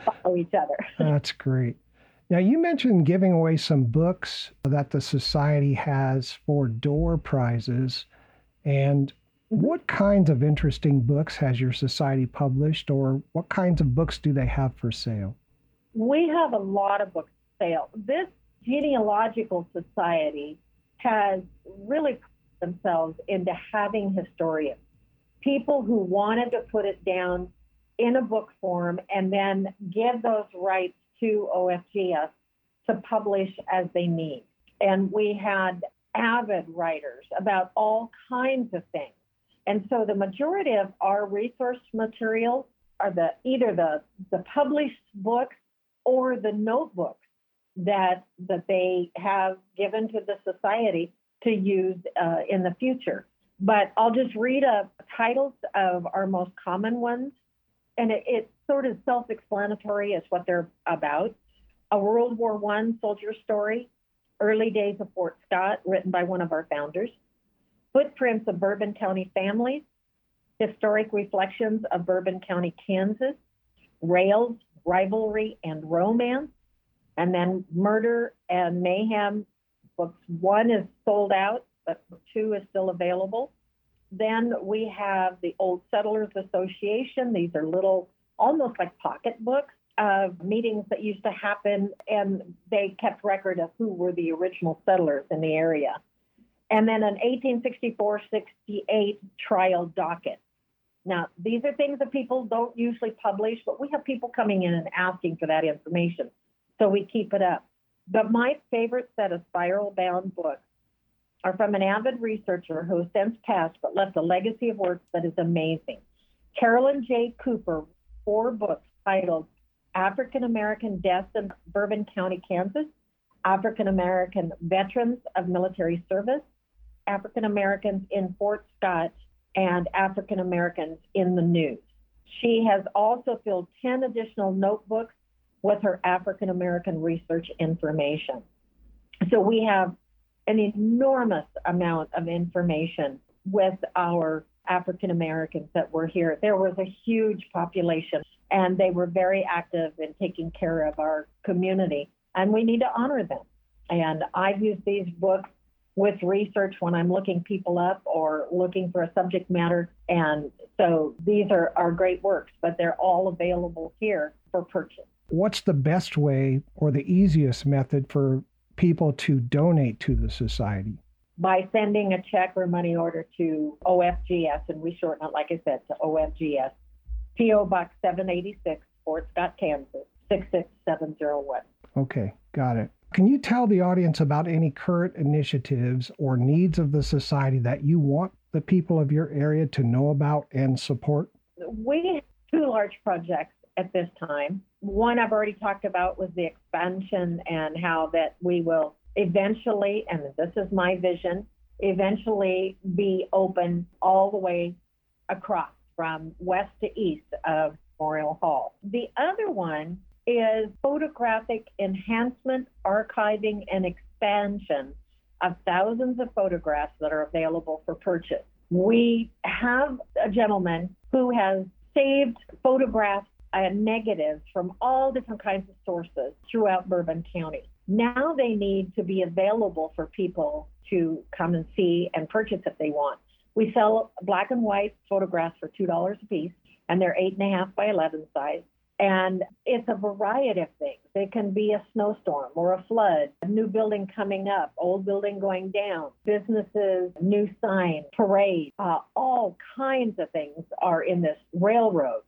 follow each other. That's great. Now, you mentioned giving away some books that the Society has for door prizes. And what kinds of interesting books has your Society published, or what kinds of books do they have for sale? We have a lot of books for sale. This genealogical society has really put themselves into having historians, people who wanted to put it down in a book form and then give those rights to OFGS to publish as they need. And we had avid writers about all kinds of things. And so the majority of our resource materials are the either the, the published books or the notebooks that that they have given to the society to use uh, in the future. But I'll just read a titles of our most common ones, and it, it's sort of self-explanatory as what they're about. A World War One soldier story, early days of Fort Scott, written by one of our founders. Footprints of Bourbon County families, historic reflections of Bourbon County, Kansas, rails, rivalry, and romance, and then murder and mayhem. Books one is sold out, but two is still available. Then we have the Old Settlers Association. These are little, almost like pocket books of meetings that used to happen, and they kept record of who were the original settlers in the area. And then an 1864 68 trial docket. Now, these are things that people don't usually publish, but we have people coming in and asking for that information. So we keep it up. But my favorite set of spiral bound books are from an avid researcher who has since passed but left a legacy of works that is amazing. Carolyn J. Cooper, four books titled African American Deaths in Bourbon County, Kansas, African American Veterans of Military Service, African Americans in Fort Scott, and African Americans in the News. She has also filled 10 additional notebooks with her African American research information. So we have an enormous amount of information with our African Americans that were here. There was a huge population, and they were very active in taking care of our community, and we need to honor them. And I've used these books with research when I'm looking people up or looking for a subject matter. And so these are, are great works, but they're all available here for purchase. What's the best way or the easiest method for people to donate to the society? By sending a check or money order to OFGS, and we shorten it, like I said, to OFGS, P.O. Box 786, Fort Scott, Kansas, 66701. Okay, got it. Can you tell the audience about any current initiatives or needs of the society that you want the people of your area to know about and support? We have two large projects at this time. One I've already talked about was the expansion and how that we will eventually, and this is my vision, eventually be open all the way across from west to east of Memorial Hall. The other one is photographic enhancement, archiving, and expansion of thousands of photographs that are available for purchase. We have a gentleman who has saved photographs and negatives from all different kinds of sources throughout Bourbon County. Now they need to be available for people to come and see and purchase if they want. We sell black and white photographs for $2 a piece, and they're 8.5 by 11 size. And it's a variety of things. It can be a snowstorm or a flood, a new building coming up, old building going down, businesses, new sign, parade, uh, all kinds of things are in this railroad.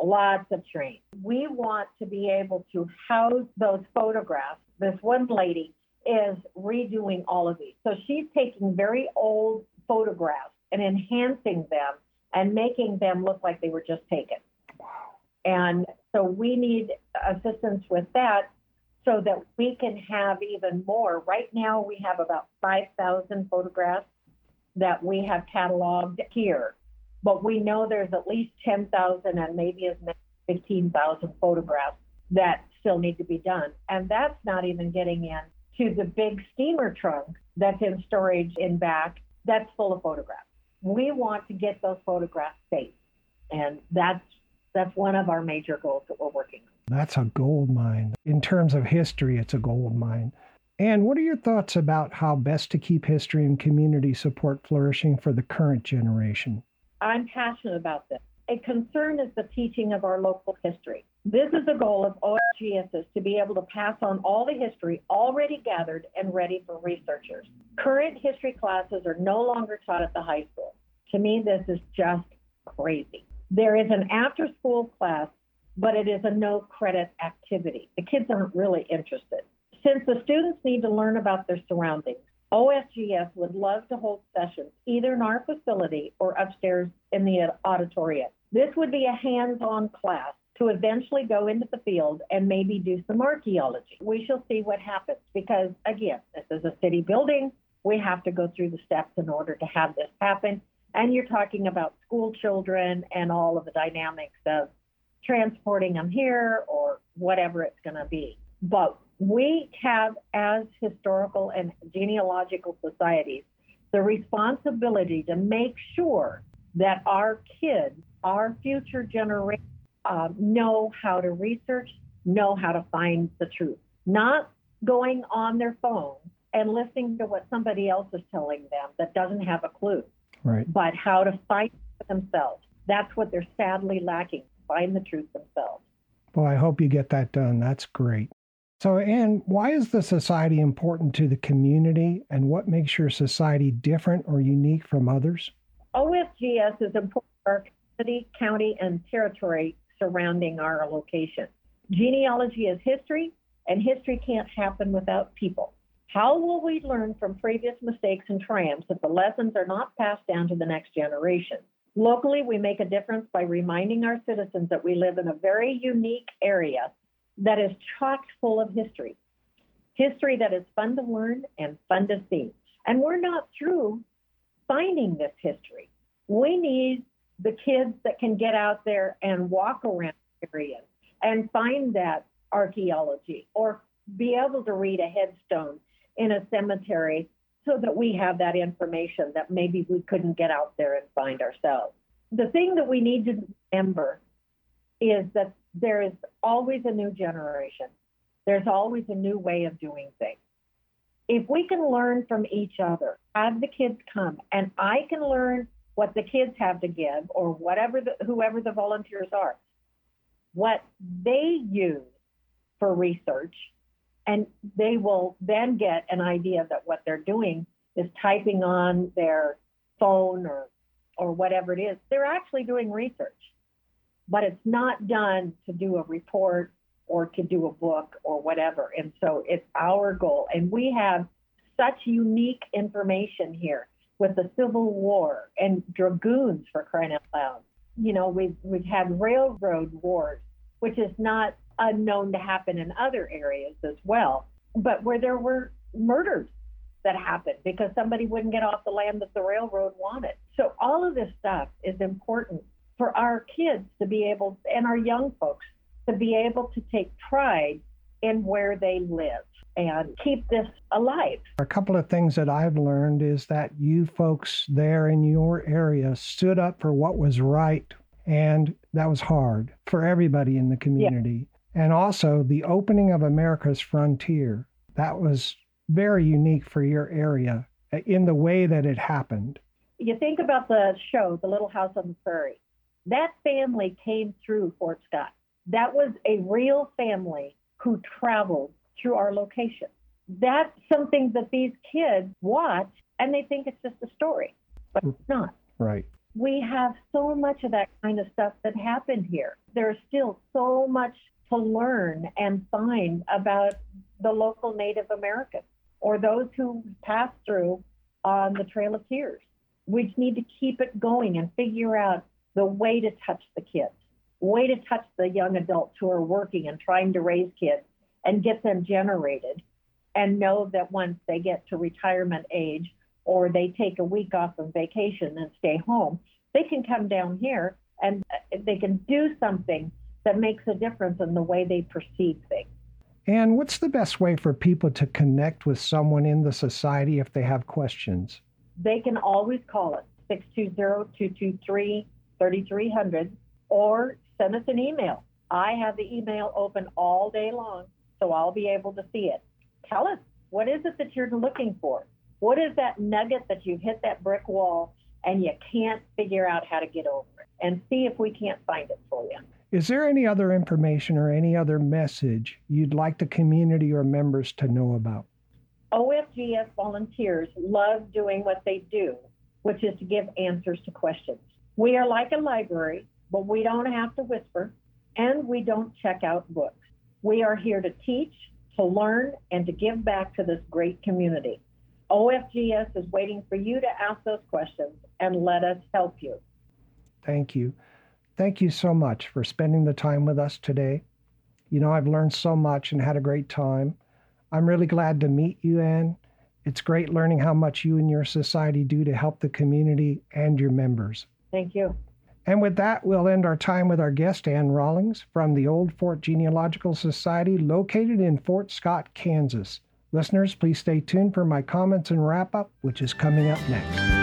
Lots of trains. We want to be able to house those photographs. This one lady is redoing all of these. So she's taking very old photographs and enhancing them and making them look like they were just taken. And so we need assistance with that so that we can have even more. Right now, we have about 5,000 photographs that we have cataloged here, but we know there's at least 10,000 and maybe as many 15,000 photographs that still need to be done. And that's not even getting in to the big steamer trunk that's in storage in back that's full of photographs. We want to get those photographs safe. And that's that's one of our major goals that we're working on. That's a gold mine. In terms of history, it's a gold mine. And what are your thoughts about how best to keep history and community support flourishing for the current generation? I'm passionate about this. A concern is the teaching of our local history. This is the goal of OFGS to be able to pass on all the history already gathered and ready for researchers. Current history classes are no longer taught at the high school. To me, this is just crazy. There is an after school class, but it is a no credit activity. The kids aren't really interested. Since the students need to learn about their surroundings, OFGS would love to hold sessions either in our facility or upstairs in the auditorium. This would be a hands on class to eventually go into the field and maybe do some archaeology. We shall see what happens because, again, this is a city building. We have to go through the steps in order to have this happen. And you're talking about school children and all of the dynamics of transporting them here or whatever it's going to be. But we have, as historical and genealogical societies, the responsibility to make sure that our kids, our future generations, uh, know how to research, know how to find the truth, not going on their phone and listening to what somebody else is telling them that doesn't have a clue, right? But how to find themselves. That's what they're sadly lacking. Find the truth themselves. Well, I hope you get that done. That's great. So, Anne, why is the society important to the community and what makes your society different or unique from others? OFGS is important for our city, county, and territory surrounding our location. Genealogy is history, and history can't happen without people. How will we learn from previous mistakes and triumphs if the lessons are not passed down to the next generation? Locally, we make a difference by reminding our citizens that we live in a very unique area that is chock full of history. History that is fun to learn and fun to see. And we're not through finding this history. We need the kids that can get out there and walk around areas and find that archaeology or be able to read a headstone in a cemetery so that we have that information that maybe we couldn't get out there and find ourselves. The thing that we need to remember is that there is always a new generation. There's always a new way of doing things. If we can learn from each other, have the kids come, and I can learn what the kids have to give or whatever the, whoever the volunteers are, what they use for research, and they will then get an idea that what they're doing is typing on their phone or or whatever it is. They're actually doing research, but it's not done to do a report or to do a book or whatever. And so it's our goal, and we have such unique information here with the Civil War and dragoons for crying out loud. You know, we've we've had railroad wars, which is not unknown to happen in other areas as well, but where there were murders that happened because somebody wouldn't get off the land that the railroad wanted. So all of this stuff is important for our kids to be able and our young folks to be able to take pride in where they live and keep this alive. A couple of things that I've learned is that you folks there in your area stood up for what was right, and that was hard for everybody in the community. Yeah. And also the opening of America's frontier, that was very unique for your area in the way that it happened. You think about the show, The Little House on the Prairie. That family came through Fort Scott. That was a real family who traveled through our location. That's something that these kids watch and they think it's just a story, but it's not. Right. We have so much of that kind of stuff that happened here. There's still so much to learn and find about the local Native Americans or those who passed through on the Trail of Tears. We need to keep it going and figure out the way to touch the kids, way to touch the young adults who are working and trying to raise kids and get them generated and know that once they get to retirement age or they take a week off of vacation and stay home, they can come down here and they can do something that makes a difference in the way they perceive things. And what's the best way for people to connect with someone in the society if they have questions? They can always call us 620 223 3300 or send us an email. I have the email open all day long, so I'll be able to see it. Tell us what is it that you're looking for? What is that nugget that you hit that brick wall and you can't figure out how to get over it? And see if we can't find it for you. Is there any other information or any other message you'd like the community or members to know about? OFGS volunteers love doing what they do, which is to give answers to questions. We are like a library, but we don't have to whisper and we don't check out books. We are here to teach, to learn, and to give back to this great community. OFGS is waiting for you to ask those questions and let us help you. Thank you. Thank you so much for spending the time with us today. You know, I've learned so much and had a great time. I'm really glad to meet you, Anne. It's great learning how much you and your society do to help the community and your members. Thank you. And with that, we'll end our time with our guest, Anne Rawlings, from the Old Fort Genealogical Society, located in Fort Scott, Kansas. Listeners, please stay tuned for my comments and wrap up, which is coming up next.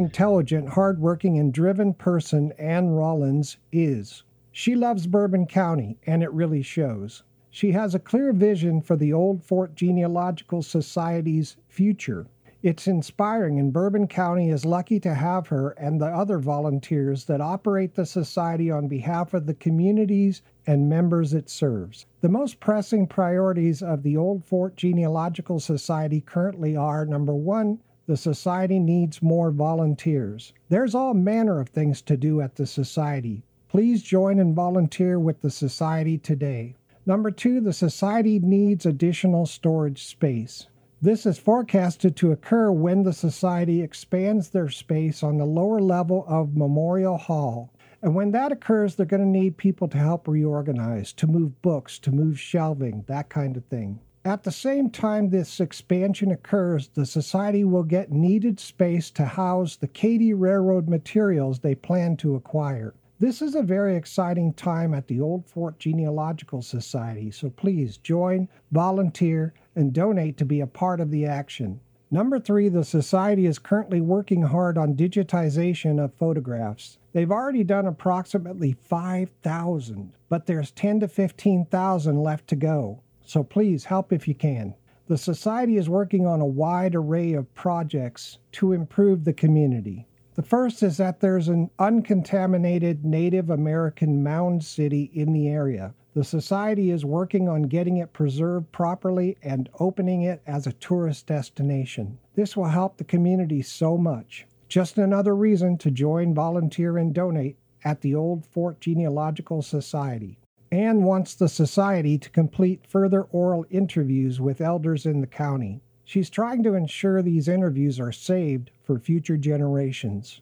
Intelligent, hardworking, and driven person Anne Rollins is. She loves Bourbon County, and it really shows. She has a clear vision for the Old Fort Genealogical Society's future. It's inspiring, and Bourbon County is lucky to have her and the other volunteers that operate the society on behalf of the communities and members it serves. The most pressing priorities of the Old Fort Genealogical Society currently are number one, the Society needs more volunteers. There's all manner of things to do at the Society. Please join and volunteer with the Society today. Number two, the Society needs additional storage space. This is forecasted to occur when the Society expands their space on the lower level of Memorial Hall. And when that occurs, they're going to need people to help reorganize, to move books, to move shelving, that kind of thing. At the same time this expansion occurs, the Society will get needed space to house the Katy Railroad materials they plan to acquire. This is a very exciting time at the Old Fort Genealogical Society, so please join, volunteer, and donate to be a part of the action. Number three, the Society is currently working hard on digitization of photographs. They've already done approximately 5,000, but there's 10 to 15,000 left to go so please help if you can. The Society is working on a wide array of projects to improve the community. The first is that there's an uncontaminated Native American mound city in the area. The Society is working on getting it preserved properly and opening it as a tourist destination. This will help the community so much. Just another reason to join, volunteer, and donate at the Old Fort Genealogical Society. Anne wants the society to complete further oral interviews with elders in the county. She's trying to ensure these interviews are saved for future generations.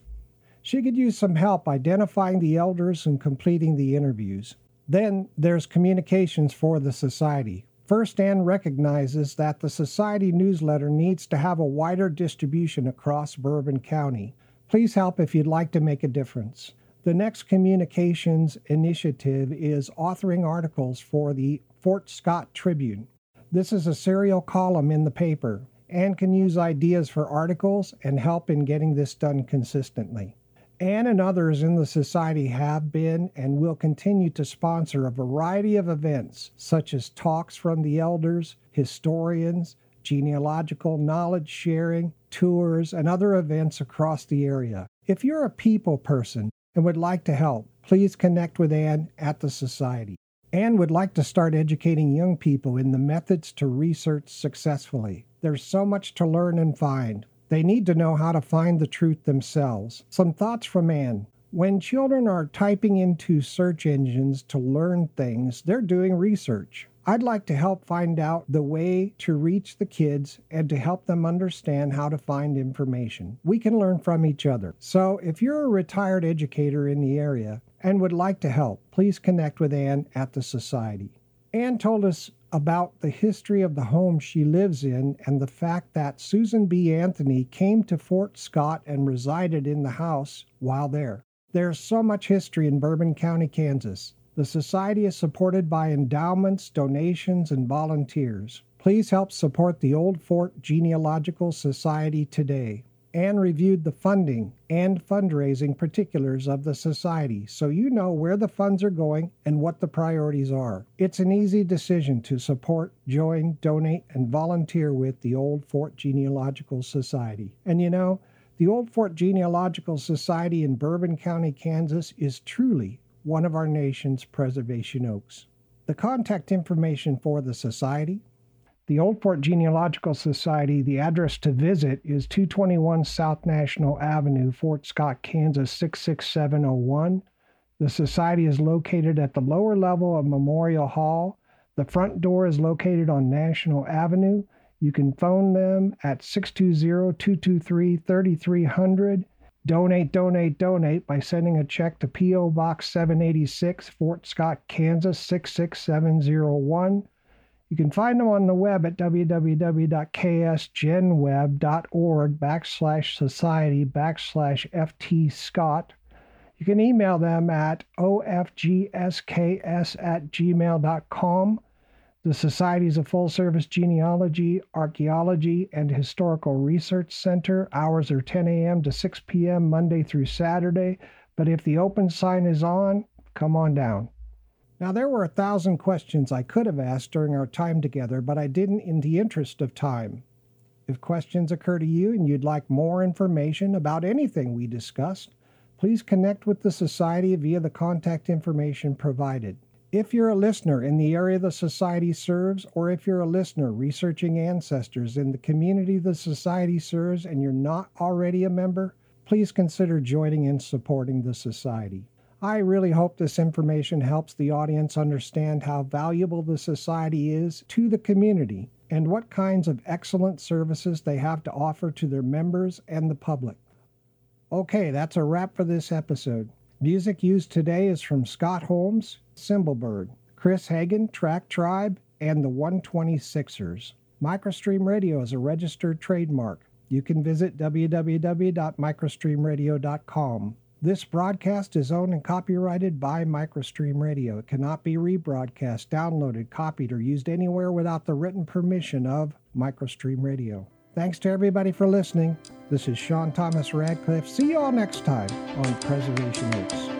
She could use some help identifying the elders and completing the interviews. Then there's communications for the society. First, Anne recognizes that the society newsletter needs to have a wider distribution across Bourbon County. Please help if you'd like to make a difference. The next communications initiative is authoring articles for the Fort Scott Tribune. This is a serial column in the paper and can use ideas for articles and help in getting this done consistently. Anne and others in the Society have been and will continue to sponsor a variety of events, such as talks from the elders, historians, genealogical knowledge sharing, tours, and other events across the area. If you're a people person, and would like to help, please connect with Anne at the Society. Anne would like to start educating young people in the methods to research successfully. There's so much to learn and find. They need to know how to find the truth themselves. Some thoughts from Anne. When children are typing into search engines to learn things, they're doing research. I'd like to help find out the way to reach the kids and to help them understand how to find information. We can learn from each other. So, if you're a retired educator in the area and would like to help, please connect with Ann at the Society. Ann told us about the history of the home she lives in and the fact that Susan B. Anthony came to Fort Scott and resided in the house while there. There's so much history in Bourbon County, Kansas. The Society is supported by endowments, donations, and volunteers. Please help support the Old Fort Genealogical Society today. Ann reviewed the funding and fundraising particulars of the Society so you know where the funds are going and what the priorities are. It's an easy decision to support, join, donate, and volunteer with the Old Fort Genealogical Society. And you know, the Old Fort Genealogical Society in Bourbon County, Kansas is truly one of our nation's preservation oaks. The contact information for the Society the Old Fort Genealogical Society, the address to visit is 221 South National Avenue, Fort Scott, Kansas 66701. The Society is located at the lower level of Memorial Hall. The front door is located on National Avenue. You can phone them at 620 223 3300. Donate, donate, donate by sending a check to P.O. Box 786, Fort Scott, Kansas 66701. You can find them on the web at www.ksgenweb.org backslash society backslash ft scott. You can email them at ofgsks at gmail.com. The Society is a full service genealogy, archaeology, and historical research center. Hours are 10 a.m. to 6 p.m. Monday through Saturday. But if the open sign is on, come on down. Now, there were a thousand questions I could have asked during our time together, but I didn't in the interest of time. If questions occur to you and you'd like more information about anything we discussed, please connect with the Society via the contact information provided. If you're a listener in the area the Society serves, or if you're a listener researching ancestors in the community the Society serves and you're not already a member, please consider joining and supporting the Society. I really hope this information helps the audience understand how valuable the Society is to the community and what kinds of excellent services they have to offer to their members and the public. Okay, that's a wrap for this episode. Music used today is from Scott Holmes, Cymbalbird, Chris Haugen, Track Tribe, and the 126ers. Microstream Radio is a registered trademark. You can visit www.microstreamradio.com. This broadcast is owned and copyrighted by Microstream Radio. It cannot be rebroadcast, downloaded, copied, or used anywhere without the written permission of Microstream Radio. Thanks to everybody for listening. This is Sean Thomas Radcliffe. See you all next time on Preservation Oaks.